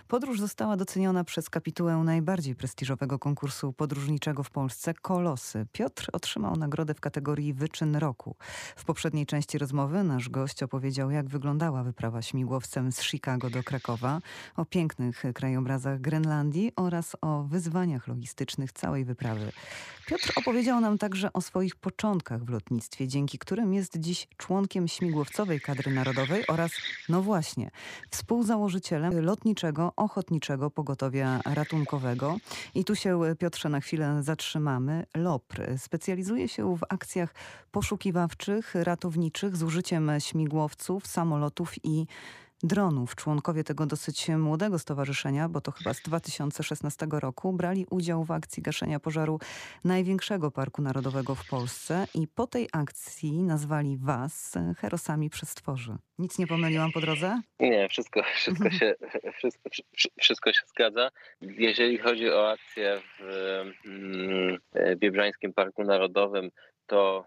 Podróż została doceniona przez kapitułę najbardziej prestiżowego konkursu podróżniczego w Polsce Kolosy. Piotr otrzymał nagrodę w kategorii Wyczyn Roku. W poprzedniej części rozmowy nasz gość opowiedział, jak wyglądała wyprawa śmigłowcem z Chicago do Krakowa, o pięknych krajobrazach Grenlandii oraz o wyzwaniach logistycznych całej wyprawy. Piotr opowiedział nam także o swoich początkach w lotnictwie, dzięki którym jest dziś członkiem śmigłowcowej kadry narodowej oraz, no właśnie, współzałożycielem lotniczego, ochotniczego pogotowia ratunkowego. I tu się, Piotrze, na chwilę zatrzymamy. LOPR specjalizuje się w akcjach poszukiwawczych, ratowniczych z użyciem śmigłowców, samolotów i dronów. Członkowie tego dosyć młodego stowarzyszenia, bo to chyba z 2016 roku, brali udział w akcji gaszenia pożaru największego parku narodowego w Polsce i po tej akcji nazwali was herosami przestworzy. Nic nie pomyliłam po drodze? Nie, wszystko, wszystko, się, [laughs] wszystko, wszystko się zgadza. Jeżeli chodzi o akcję w mm, Biebrzańskim Parku Narodowym, to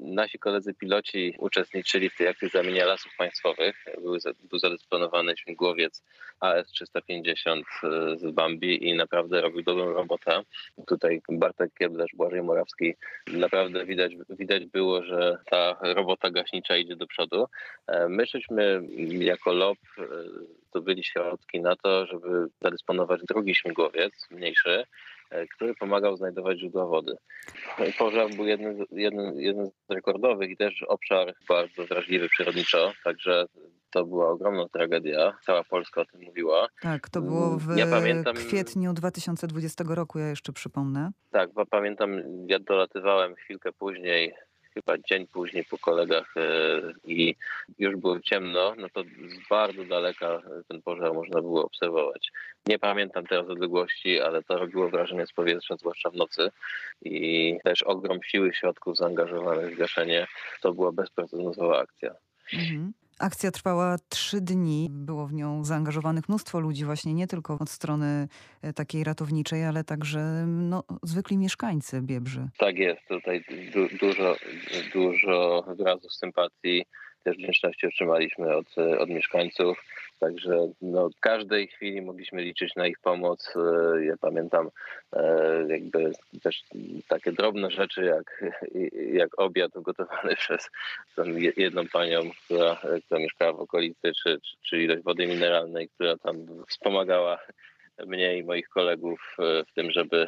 nasi koledzy piloci uczestniczyli w tej akcji zamienia lasów państwowych. Był, był zadysponowany śmigłowiec AS-350 e, z Bambi i naprawdę robił dobrą robotę. Tutaj Bartek Kieblerz, Błażej Morawski, naprawdę widać, widać było, że ta robota gaśnicza idzie do przodu. E, my żeśmy jako LOP zdobyli środki na to, żeby zadysponować drugi śmigłowiec, mniejszy, który pomagał znajdować źródła wody. [laughs] Pożar był jednym, jednym, jednym z rekordowych i też obszar bardzo wrażliwy przyrodniczo, także to była ogromna tragedia. Cała Polska o tym mówiła. Tak, to było w ja pamiętam, kwietniu 2020 roku, ja jeszcze przypomnę. Tak, bo pamiętam, ja dolatywałem chwilkę później chyba dzień później po kolegach e, i już było ciemno, no to z bardzo daleka ten pożar można było obserwować. Nie pamiętam teraz odległości, ale to robiło wrażenie z powietrza, zwłaszcza w nocy i też ogrom siły środków zaangażowanych w gaszenie. To była bezprecedensowa akcja. Mhm. Akcja trwała trzy dni. Było w nią zaangażowanych mnóstwo ludzi, właśnie nie tylko od strony e, takiej ratowniczej, ale także no, zwykli mieszkańcy Biebrzy. Tak jest. Tutaj du dużo, dużo wyrazów sympatii, też wdzięczności otrzymaliśmy od, od mieszkańców. Także no, w każdej chwili mogliśmy liczyć na ich pomoc. E, ja pamiętam e, jakby też takie drobne rzeczy, jak, [laughs] jak obiad ugotowany [laughs] przez jedną panią, która, która mieszkała w okolicy, czy, czy, czy ilość wody mineralnej, która tam wspomagała mnie i moich kolegów e, w tym, żeby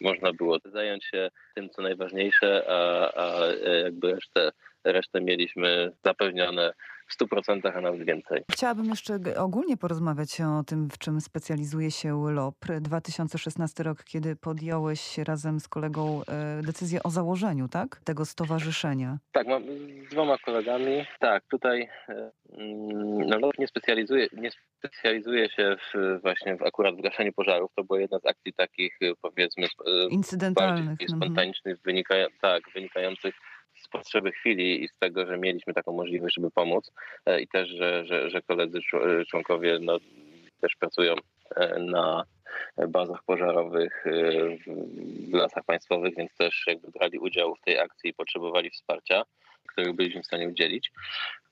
można było zająć się tym, co najważniejsze, a, a jakby resztę, resztę mieliśmy zapewnione w 100%, a nawet więcej. Chciałabym jeszcze ogólnie porozmawiać o tym, w czym specjalizuje się LOPR. 2016 rok, kiedy podjąłeś razem z kolegą e, decyzję o założeniu tak, tego stowarzyszenia. Tak, mam z dwoma kolegami. Tak, tutaj e, mm, no, LOPR nie specjalizuje, nie specjalizuje się w, właśnie w, akurat w gaszeniu pożarów. To była jedna z akcji takich e, powiedzmy incydentalnych, mhm. spontanicznych, wynika, tak, wynikających z potrzeby chwili i z tego, że mieliśmy taką możliwość, żeby pomóc e, i też, że, że, że koledzy członkowie no, też pracują e, na bazach pożarowych w lasach państwowych, więc też jakby brali udział w tej akcji i potrzebowali wsparcia, których byliśmy w stanie udzielić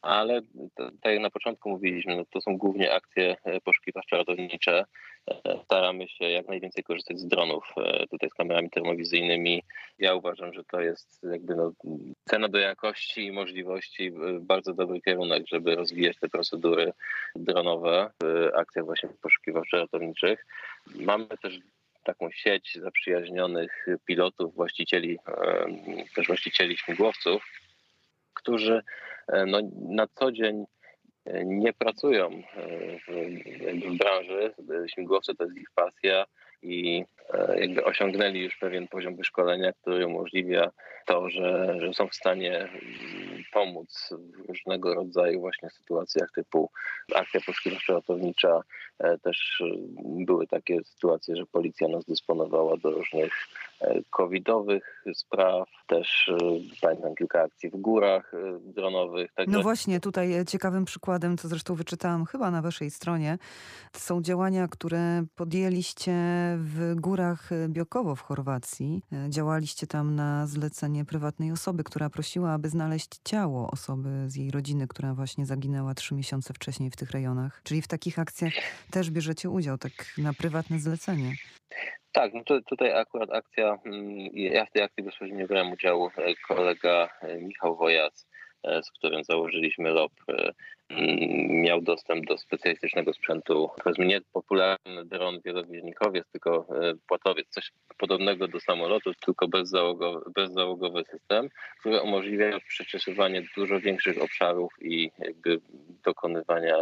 ale tak jak na początku mówiliśmy, no to są głównie akcje e, poszukiwawczo-ratownicze. E, staramy się jak najwięcej korzystać z dronów, e, tutaj z kamerami termowizyjnymi. Ja uważam, że to jest jakby no, cena do jakości i możliwości bardzo dobry kierunek, żeby rozwijać te procedury dronowe w akcjach właśnie poszukiwawczo-ratowniczych. Mamy też taką sieć zaprzyjaźnionych pilotów, właścicieli, też właścicieli śmigłowców, którzy e, no, na co dzień e, nie pracują e, w branży. Śmigłowce to jest ich pasja i e, jakby osiągnęli już pewien poziom wyszkolenia, który umożliwia to, że, że są w stanie pomóc w różnego rodzaju właśnie sytuacjach typu akcja poszukiwawcza ratownicza. E, też e, były takie sytuacje, że policja nas dysponowała do różnych covidowych spraw, też pamiętam kilka akcji w górach dronowych. Także... No właśnie, tutaj ciekawym przykładem, co zresztą wyczytałam chyba na waszej stronie, są działania, które podjęliście w górach Biokowo w Chorwacji. Działaliście tam na zlecenie prywatnej osoby, która prosiła, aby znaleźć ciało osoby z jej rodziny, która właśnie zaginęła trzy miesiące wcześniej w tych rejonach. Czyli w takich akcjach też bierzecie udział, tak na prywatne zlecenie. Tak, no to, tutaj akurat akcja, mm, ja w tej akcji bezpośrednio brałem udział, e, kolega e, Michał Wojac E, z którym założyliśmy LOP, e, miał dostęp do specjalistycznego sprzętu. Powiedzmy nie popularny dron wielowieżnikowiec, tylko e, płatowiec, coś podobnego do samolotu, tylko bezzałogowy, bezzałogowy system, który umożliwia przeczesywanie dużo większych obszarów i jakby dokonywania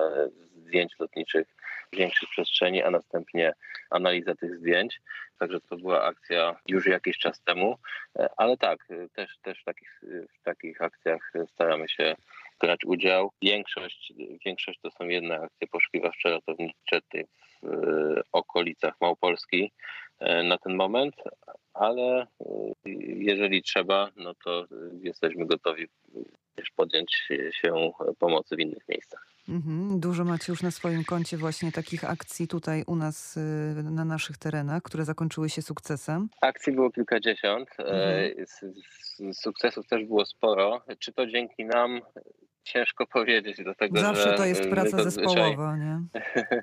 zdjęć lotniczych większych przestrzeni, a następnie analiza tych zdjęć. Także to była akcja już jakiś czas temu, ale tak, też, też w, takich, w takich akcjach staramy się brać udział. Większość, większość to są jedne akcje poszukiwawcze ratownicze w okolicach Małopolski e, na ten moment, ale e, jeżeli trzeba, no to jesteśmy gotowi też podjąć się pomocy w innych miejscach. Mhm. Dużo macie już na swoim koncie właśnie takich akcji tutaj u nas y, na naszych terenach, które zakończyły się sukcesem. Akcji było kilkadziesiąt. E, mhm. Sukcesów też było sporo. Czy to dzięki nam? Ciężko powiedzieć, dlatego Zawsze że to jest praca zespołowa, nie? [laughs]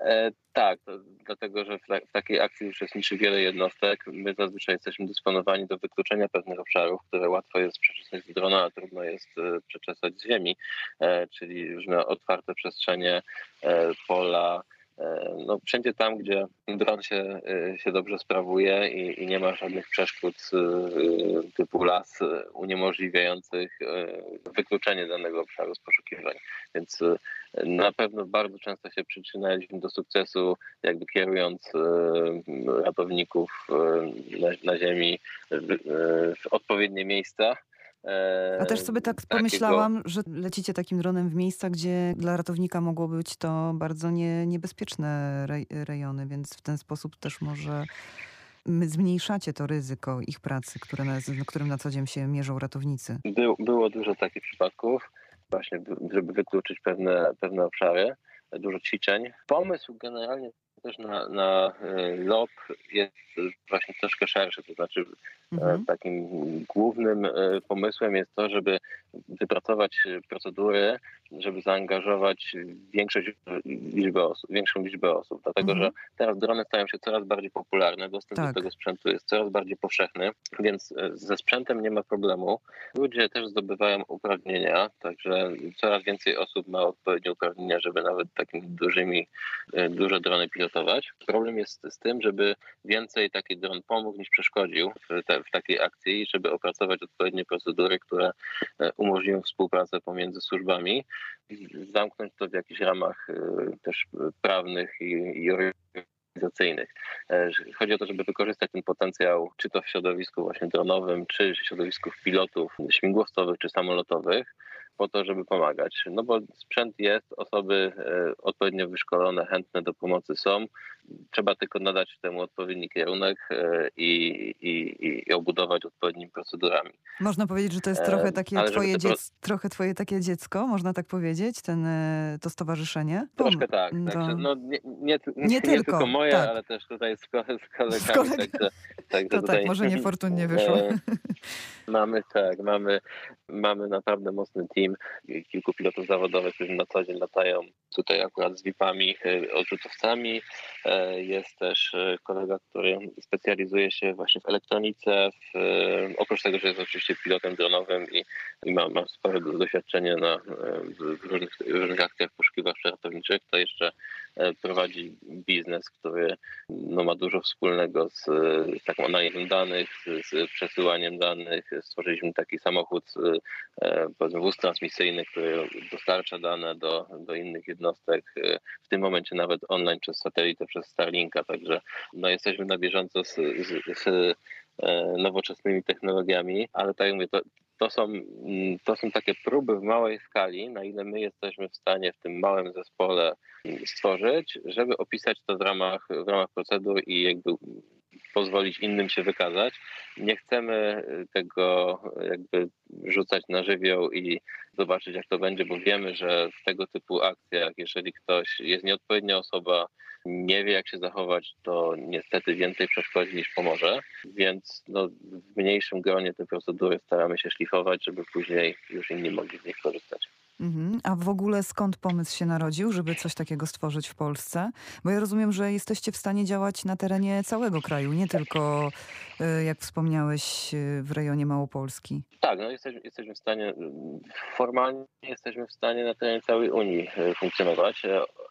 E, tak, to, dlatego że w, ta, w, takiej akcji uczestniczy wiele jednostek. My zazwyczaj jesteśmy dysponowani do wykluczenia pewnych obszarów, które łatwo jest przeczesać z drona, a trudno jest e, przeczesać z ziemi, e, czyli różne otwarte przestrzenie, e, pola, no, wszędzie tam, gdzie dron się, e, się dobrze sprawuje i, i nie ma żadnych przeszkód e, typu las uniemożliwiających wykluczenie danego obszaru z poszukiwań. Więc na pewno bardzo często się przyczynaliśmy do sukcesu, jakby kierując ratowników na, na ziemi w odpowiednie miejsca a też sobie tak takiego... pomyślałam, że lecicie takim dronem w miejsca, gdzie dla ratownika mogło być to bardzo nie, niebezpieczne rejony, więc w ten sposób też może zmniejszacie to ryzyko ich pracy, które na, którym na co dzień się mierzą ratownicy. Był, było dużo takich przypadków, właśnie żeby wykluczyć pewne, pewne obszary, dużo ćwiczeń. Pomysł generalnie też na, na e, LOP jest właśnie troszkę szerszy, to znaczy e, mhm. takim głównym e, pomysłem jest to, żeby wypracować procedury, żeby zaangażować większość liczbę osób, większą liczbę osób, dlatego mhm. że teraz drony stają się coraz bardziej popularne, dostęp tak. do tego sprzętu jest coraz bardziej powszechny, więc ze sprzętem nie ma problemu. Ludzie też zdobywają uprawnienia, także coraz więcej osób ma odpowiednie uprawnienia, żeby nawet takimi dużymi, duże drony pilotować. Problem jest z tym, żeby więcej taki dron pomógł niż przeszkodził w, te, w takiej akcji, żeby opracować odpowiednie procedury, które e, umożliwią współpracę pomiędzy służbami, zamknąć to w jakichś ramach e, też prawnych i, i organizacyjnych. E, chodzi o to, żeby wykorzystać ten potencjał, czy to w środowisku właśnie dronowym, czy środowisku pilotów śmigłowcowych, czy samolotowych, po to, żeby pomagać. No bo sprzęt jest, osoby e, odpowiednio wyszkolone, chętne do pomocy są. Trzeba tylko nadać temu odpowiedni kierunek e, i, i, i obudować odpowiednimi procedurami. Można powiedzieć, że to jest trochę takie Ale twoje, dziec, trochę twoje takie dziecko, można tak powiedzieć, ten, e, to stowarzyszenie? Troszkę tak. To... Także, no, nie, nie, nie, nie, tylko, tylko moje, tak. ale też tutaj z, z kolegami. Z także, także to tutaj, tak, może [laughs] niefortunnie wyszło. mamy tak, mamy, mamy naprawdę mocny team team, kilku pilotów zawodowych, którzy na co dzień latają tutaj akurat z VIP-ami, e, odrzutowcami. E, jest też e, kolega, który specjalizuje się właśnie w elektronice, w, oprócz tego, że jest oczywiście pilotem dronowym i, i ma, ma spore doświadczenie na, w, różnych, w różnych akcjach poszukiwawczych ratowniczych, to jeszcze prowadzi biznes, który no, ma dużo wspólnego z, z taką analizą danych, z, z przesyłaniem danych. Stworzyliśmy taki samochód, powiedzmy transmisyjny, który dostarcza dane do, do innych jednostek, w tym momencie nawet online przez satelitę, przez Starlinka, także no, jesteśmy na bieżąco z, z, z nowoczesnymi technologiami, ale tak jak mówię, to, to są, mm, to są takie próby w małej skali, na ile my jesteśmy w stanie w tym małym zespole stworzyć, żeby opisać to w ramach, w ramach procedur i jakby pozwolić innym się wykazać. Nie chcemy tego jakby rzucać na żywioł i zobaczyć, jak to będzie, bo wiemy, że w tego typu akcjach, jeżeli ktoś jest nieodpowiednia osoba, nie wie, jak się zachować, to niestety więcej przeszkodzi niż pomoże. Więc no, w mniejszym gronie te procedury staramy się szlifować, żeby później już inni mogli z nich korzystać. Mhm. A w ogóle skąd pomysł się narodził, żeby coś takiego stworzyć w Polsce? Bo ja rozumiem, że jesteście w stanie działać na terenie całego kraju, nie tylko, y, jak wspomniałeś, y, w rejonie Małopolski. Tak, no jesteśmy, jesteśmy w stanie, formalnie jesteśmy w stanie na terenie całej Unii y, funkcjonować,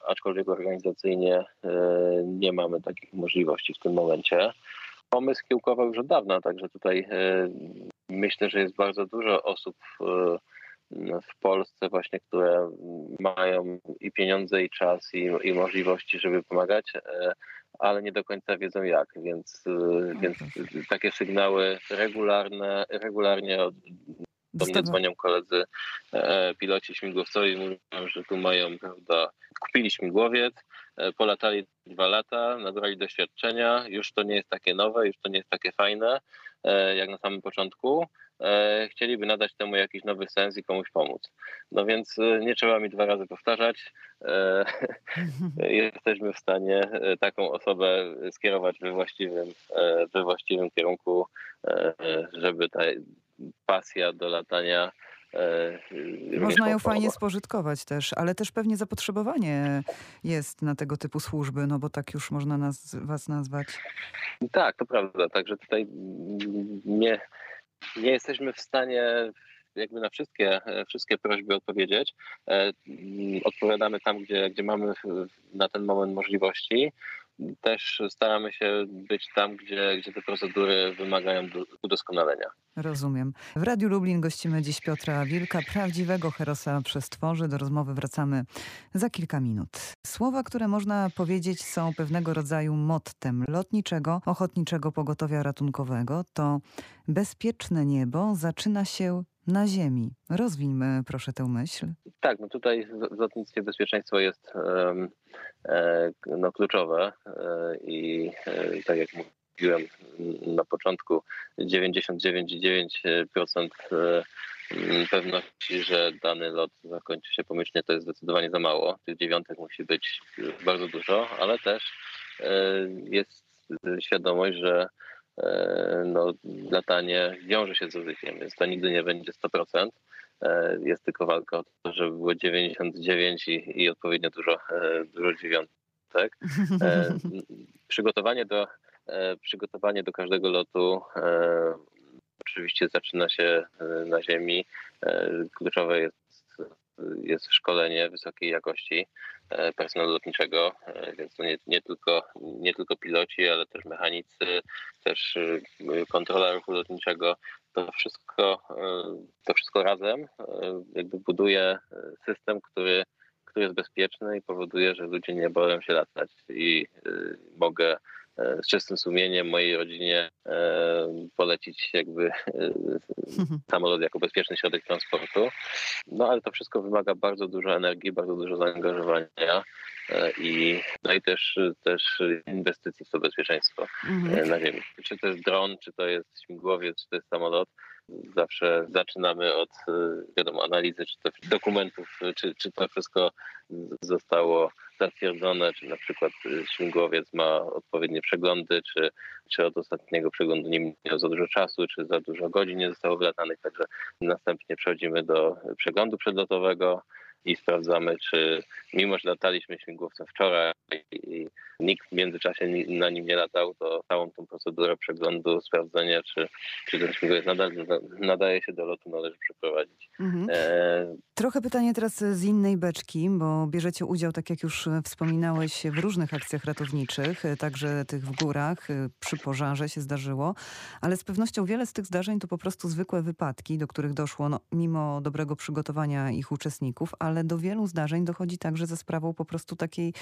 aczkolwiek organizacyjnie nie mamy takich możliwości w tym momencie. Pomysł kiełkował już od dawna, także tutaj myślę, że jest bardzo dużo osób w Polsce właśnie, które mają i pieniądze, i czas, i, i możliwości, żeby pomagać, e, ale nie do końca wiedzą jak, więc, e, więc takie sygnały regularne, regularnie do mnie dzwonią koledzy e, piloci śmigłowcowi mówią, że tu mają, prawda, kupili śmigłowiec, polatali dwa lata, nabrali doświadczenia, już to nie jest takie nowe, już to nie jest takie fajne, jak na samym początku, E, chcieliby nadać temu jakiś nowy sens i komuś pomóc. No więc e, nie trzeba mi dwa razy powtarzać. E, [laughs] jesteśmy w stanie taką osobę skierować we właściwym, we właściwym kierunku, żeby ta pasja do latania można ją fajnie spożytkować też, ale też pewnie zapotrzebowanie jest na tego typu służby, no bo tak już można nas, was nazwać. Tak, to prawda. Także tutaj nie, nie jesteśmy w stanie jakby na wszystkie, wszystkie prośby odpowiedzieć. E, odpowiadamy tam, gdzie, gdzie mamy na ten moment możliwości też staramy się być tam, gdzie, gdzie te procedury wymagają udoskonalenia. Rozumiem. W Radiu Lublin gościmy dziś Piotra Wilka, prawdziwego herosa przestworzy. Do rozmowy wracamy za kilka minut. Słowa, które można powiedzieć są pewnego rodzaju mottem lotniczego, ochotniczego pogotowia ratunkowego to bezpieczne niebo zaczyna się na ziemi. Rozwińmy proszę tę myśl. Tak, no tutaj w lotnictwie bezpieczeństwo jest e, no, kluczowe e, i e, tak jak mówiłem na początku 99,9% pewności, że dany lot zakończy się pomyślnie, to jest zdecydowanie za mało. Tych dziewiątek musi być bardzo dużo, ale też jest świadomość, że no, latanie wiąże się z ryzykiem, więc to nigdy nie będzie 100%. E, jest tylko walka o to, żeby było 99 i, i odpowiednio dużo, e, dużo dziewiątek. Przygotowanie do, przygotowanie do każdego lotu oczywiście zaczyna się na ziemi. Kluczowe jest jest szkolenie wysokiej jakości e, personelu lotniczego, e, więc nie, nie, tylko, nie tylko piloci, ale też mechanicy, też e, kontrola ruchu lotniczego. To wszystko, to wszystko razem jakby buduje system, który, który jest bezpieczny i powoduje, że ludzie nie boją się latać i mogę z czystym sumieniem mojej rodzinie e, polecić jakby e, [laughs] samolot jako bezpieczny środek transportu. No ale to wszystko wymaga bardzo dużo energii, bardzo dużo zaangażowania e, i, no i też, też inwestycji w to bezpieczeństwo mhm. na ziemi. Czy to jest dron, czy to jest śmigłowiec, czy to jest samolot, zawsze zaczynamy od wiadomo, analizy czy to dokumentów, czy, czy to wszystko zostało zatwierdzone, czy na przykład śmigłowiec ma odpowiednie przeglądy, czy, czy od ostatniego przeglądu nie minęło za dużo czasu, czy za dużo godzin nie zostało wylatanych. Także następnie przechodzimy do przeglądu przedlotowego. I sprawdzamy, czy mimo, że lataliśmy śmigłowcem wczoraj i nikt w międzyczasie na nim nie latał, to całą tą procedurę przeglądu, sprawdzenia, czy, czy ten śmigłowiec nadal nadaje się do lotu, należy przeprowadzić. Mhm. E... Trochę pytanie teraz z innej beczki, bo bierzecie udział, tak jak już wspominałeś, w różnych akcjach ratowniczych, także tych w górach, przy pożarze się zdarzyło, ale z pewnością wiele z tych zdarzeń to po prostu zwykłe wypadki, do których doszło no, mimo dobrego przygotowania ich uczestników, ale do wielu zdarzeń dochodzi także ze sprawą po prostu takiej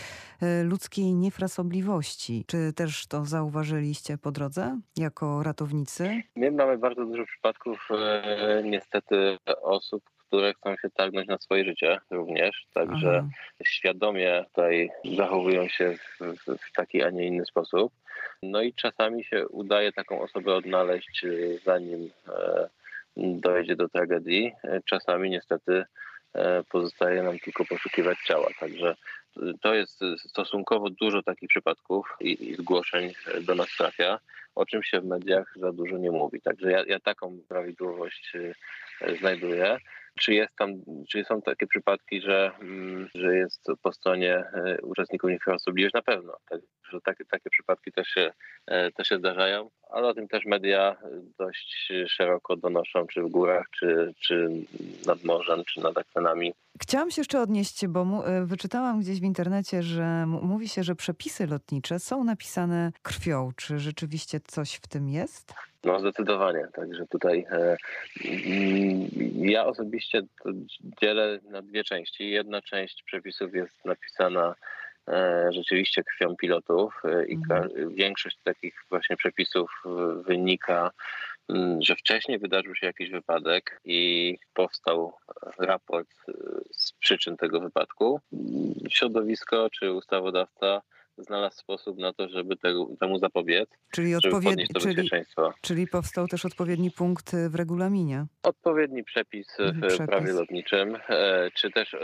e, ludzkiej niefrasobliwości. Czy też to zauważyliście po drodze jako ratownicy? My mamy bardzo dużo przypadków e, niestety osób, które chcą się targnąć na swoje życie również, także Aha. świadomie tutaj zachowują się w, w, taki, a nie inny sposób. No i czasami się udaje taką osobę odnaleźć, e, zanim e, dojdzie do tragedii. Czasami niestety pozostaje nam tylko poszukiwać ciała, także to jest stosunkowo dużo takich przypadków i, i zgłoszeń do nas trafia, o czym się w mediach za dużo nie mówi. Także ja, ja taką prawidłowość znajduję. Czy, jest tam, czy są takie przypadki, że, mm, że jest po stronie e, uczestników infrastruktury? Na pewno. Tak, że takie, takie przypadki też się, e, też się zdarzają, ale o tym też media dość szeroko donoszą, czy w górach, czy, czy nad morzem, czy nad akwenami. Chciałam się jeszcze odnieść, bo e, wyczytałam gdzieś w internecie, że mówi się, że przepisy lotnicze są napisane krwią. Czy rzeczywiście coś w tym jest? No zdecydowanie, także tutaj e, mm, ja osobiście dzielę na dwie części. Jedna część przepisów jest napisana rzeczywiście krwią pilotów e, i mhm. większość takich właśnie przepisów wynika, mm, że wcześniej wydarzył się jakiś wypadek i powstał raport z przyczyn tego wypadku. Środowisko czy ustawodawca znalazł sposób na to, żeby temu zapobiec. Czyli, odpowiedni, czyli, czyli powstał też odpowiedni punkt w regulaminie. Odpowiedni przepis w mhm, przepis. prawie lotniczym, e, czy też e,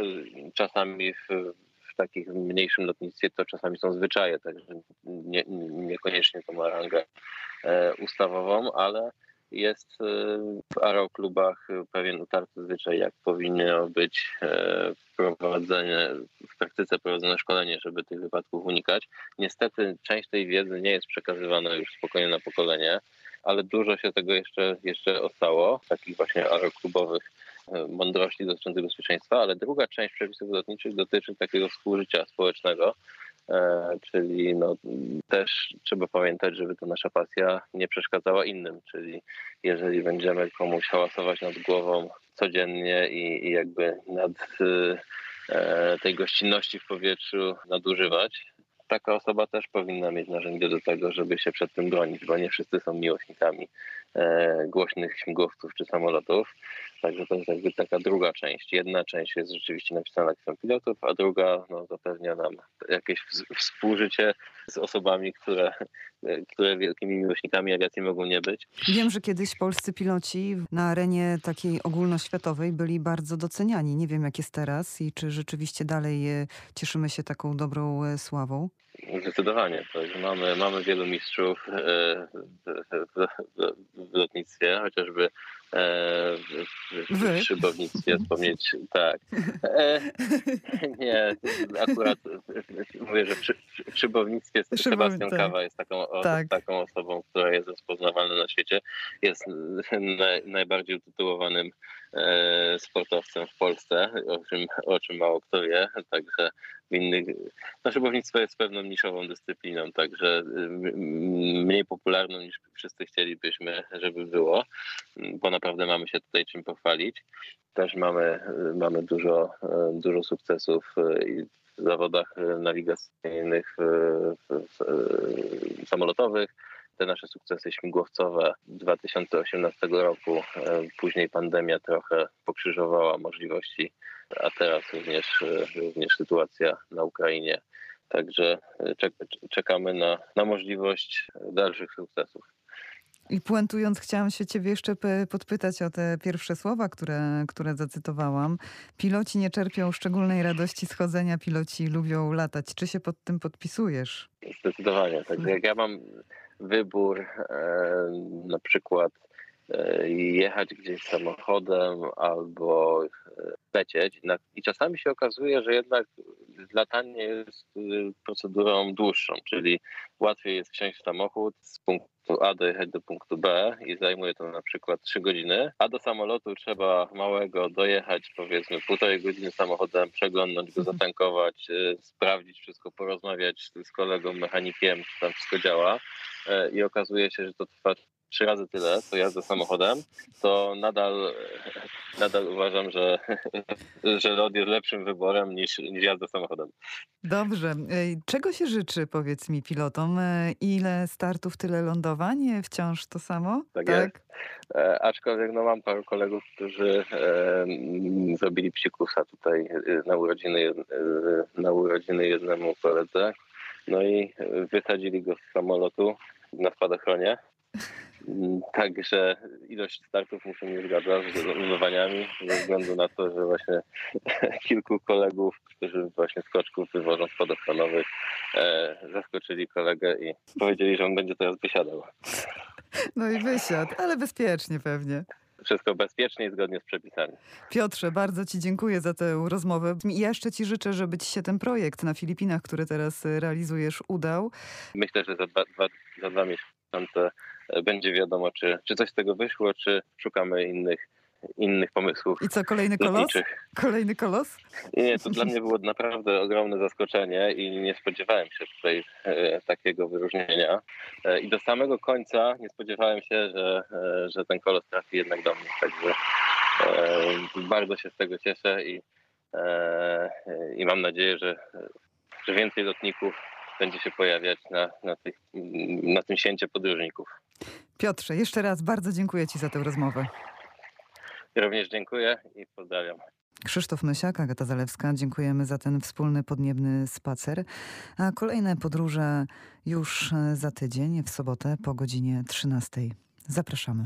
czasami w, w takim mniejszym lotnictwie to czasami są zwyczaje, także nie, niekoniecznie to ma rangę e, ustawową, ale jest y, w aeroklubach pewien utarty zwyczaj, jak powinno być e, prowadzenie, w praktyce prowadzone szkolenie, żeby tych wypadków unikać. Niestety część tej wiedzy nie jest przekazywana już spokojnie na pokolenie, ale dużo się tego jeszcze, jeszcze ostało, takich właśnie aeroklubowych e, mądrości dotyczących bezpieczeństwa, ale druga część przepisów lotniczych dotyczy takiego współżycia społecznego, E, czyli no, też trzeba pamiętać, żeby to nasza pasja nie przeszkadzała innym, czyli jeżeli będziemy komuś hałasować nad głową codziennie i, i jakby nad e, tej gościnności w powietrzu nadużywać, taka osoba też powinna mieć narzędzie do tego, żeby się przed tym bronić, bo nie wszyscy są miłośnikami e, głośnych śmigłowców czy samolotów. Także to jest jakby taka druga część. Jedna część jest rzeczywiście napisana akcją pilotów, a druga no, zapewnia nam jakieś współżycie z osobami, które, które wielkimi miłośnikami awiacji mogą nie być. Wiem, że kiedyś polscy piloci na arenie takiej ogólnoświatowej byli bardzo doceniani. Nie wiem, jak jest teraz i czy rzeczywiście dalej e, cieszymy się taką dobrą e, sławą. Zdecydowanie. mamy, mamy wielu mistrzów e, w, lotnictwie, chociażby w, w szybownictwie [laughs] wspomnieć. Tak. E, [laughs] nie, akurat mówię, że w szybownictwie Sebastian. Kawa jest taką, tak. taką osobą, która jest rozpoznawalna na świecie. Jest najbardziej utytułowanym e, sportowcem w Polsce, o czym, o czym mało kto wie. Także w innych. No, szybownictwo jest pewną niszową dyscypliną, także mniej popularną niż wszyscy chcielibyśmy, żeby było, bo naprawdę mamy się tutaj czym pochwalić. Też mamy, mamy dużo, dużo sukcesów w zawodach nawigacyjnych, samolotowych. Te nasze sukcesy śmigłowcowe 2018 roku, później pandemia trochę pokrzyżowała możliwości, a teraz również, również sytuacja na Ukrainie. Także czekamy na, na możliwość dalszych sukcesów. I puentując, chciałam się ciebie jeszcze podpytać o te pierwsze słowa, które, które zacytowałam. Piloci nie czerpią szczególnej radości schodzenia, piloci lubią latać. Czy się pod tym podpisujesz? Zdecydowanie. Także jak ja mam wybór e, na przykład e, jechać gdzieś samochodem albo e, lecieć. I czasami się okazuje, że jednak latanie jest procedurą dłuższą, czyli łatwiej jest wsiąść w samochód z punktu A dojechać do punktu B i zajmuje to na przykład 3 godziny, a do samolotu trzeba małego dojechać powiedzmy półtorej godziny samochodem, przeglądnąć go, zatankować, y, sprawdzić wszystko, porozmawiać z kolegą, mechanikiem, czy tam wszystko działa i okazuje się, że to trwa trzy razy tyle, co jazda samochodem, to nadal, nadal uważam, że, [laughs] że lot jest lepszym wyborem niż, niż jazda samochodem. Dobrze. Ej, Czego się życzy, powiedz mi, pilotom? E, Ile startów, tyle lądowań? E, Wciąż to samo? Tak jest. E, aczkolwiek no, mam paru kolegów, którzy e, zrobili psikusa tutaj e, na urodziny, e, na urodziny jednemu koledze. No i e, wysadzili go z samolotu na spadochronie. Mm, Także ilość startów mu się nie zgadza z lądowaniami, ze względu na to, że właśnie [laughs] kilku kolegów, którzy właśnie skoczków wywożą spadochronowych, e, zaskoczyli kolegę i powiedzieli, że on będzie teraz wysiadał. No i wysiadł, ale bezpiecznie pewnie. Wszystko bezpiecznie i zgodnie z przepisami. Piotrze, bardzo Ci dziękuję za tę rozmowę. I jeszcze Ci życzę, żeby Ci się ten projekt na Filipinach, który teraz e, realizujesz, udał. Myślę, że za dwa, dwa, za dwa miesiące e, będzie wiadomo, czy, czy coś z tego wyszło, czy szukamy innych, innych pomysłów I co, kolejny kolos? lotniczych. Kolejny kolos? Nie, to dla mnie było naprawdę ogromne zaskoczenie i nie spodziewałem się tutaj e, takiego wyróżnienia. E, I do samego końca nie spodziewałem się, że, e, że ten kolos trafi jednak do mnie. Także bardzo się z tego cieszę i, i mam nadzieję, że, że więcej lotników będzie się pojawiać na, na, tych, na tym święcie podróżników. Piotrze, jeszcze raz bardzo dziękuję Ci za tę rozmowę. Również dziękuję i pozdrawiam. Krzysztof Mysiak, Agata Zalewska, dziękujemy za ten wspólny podniebny spacer. A kolejne podróże już e, za tydzień, w sobotę po godzinie 13. Zapraszamy.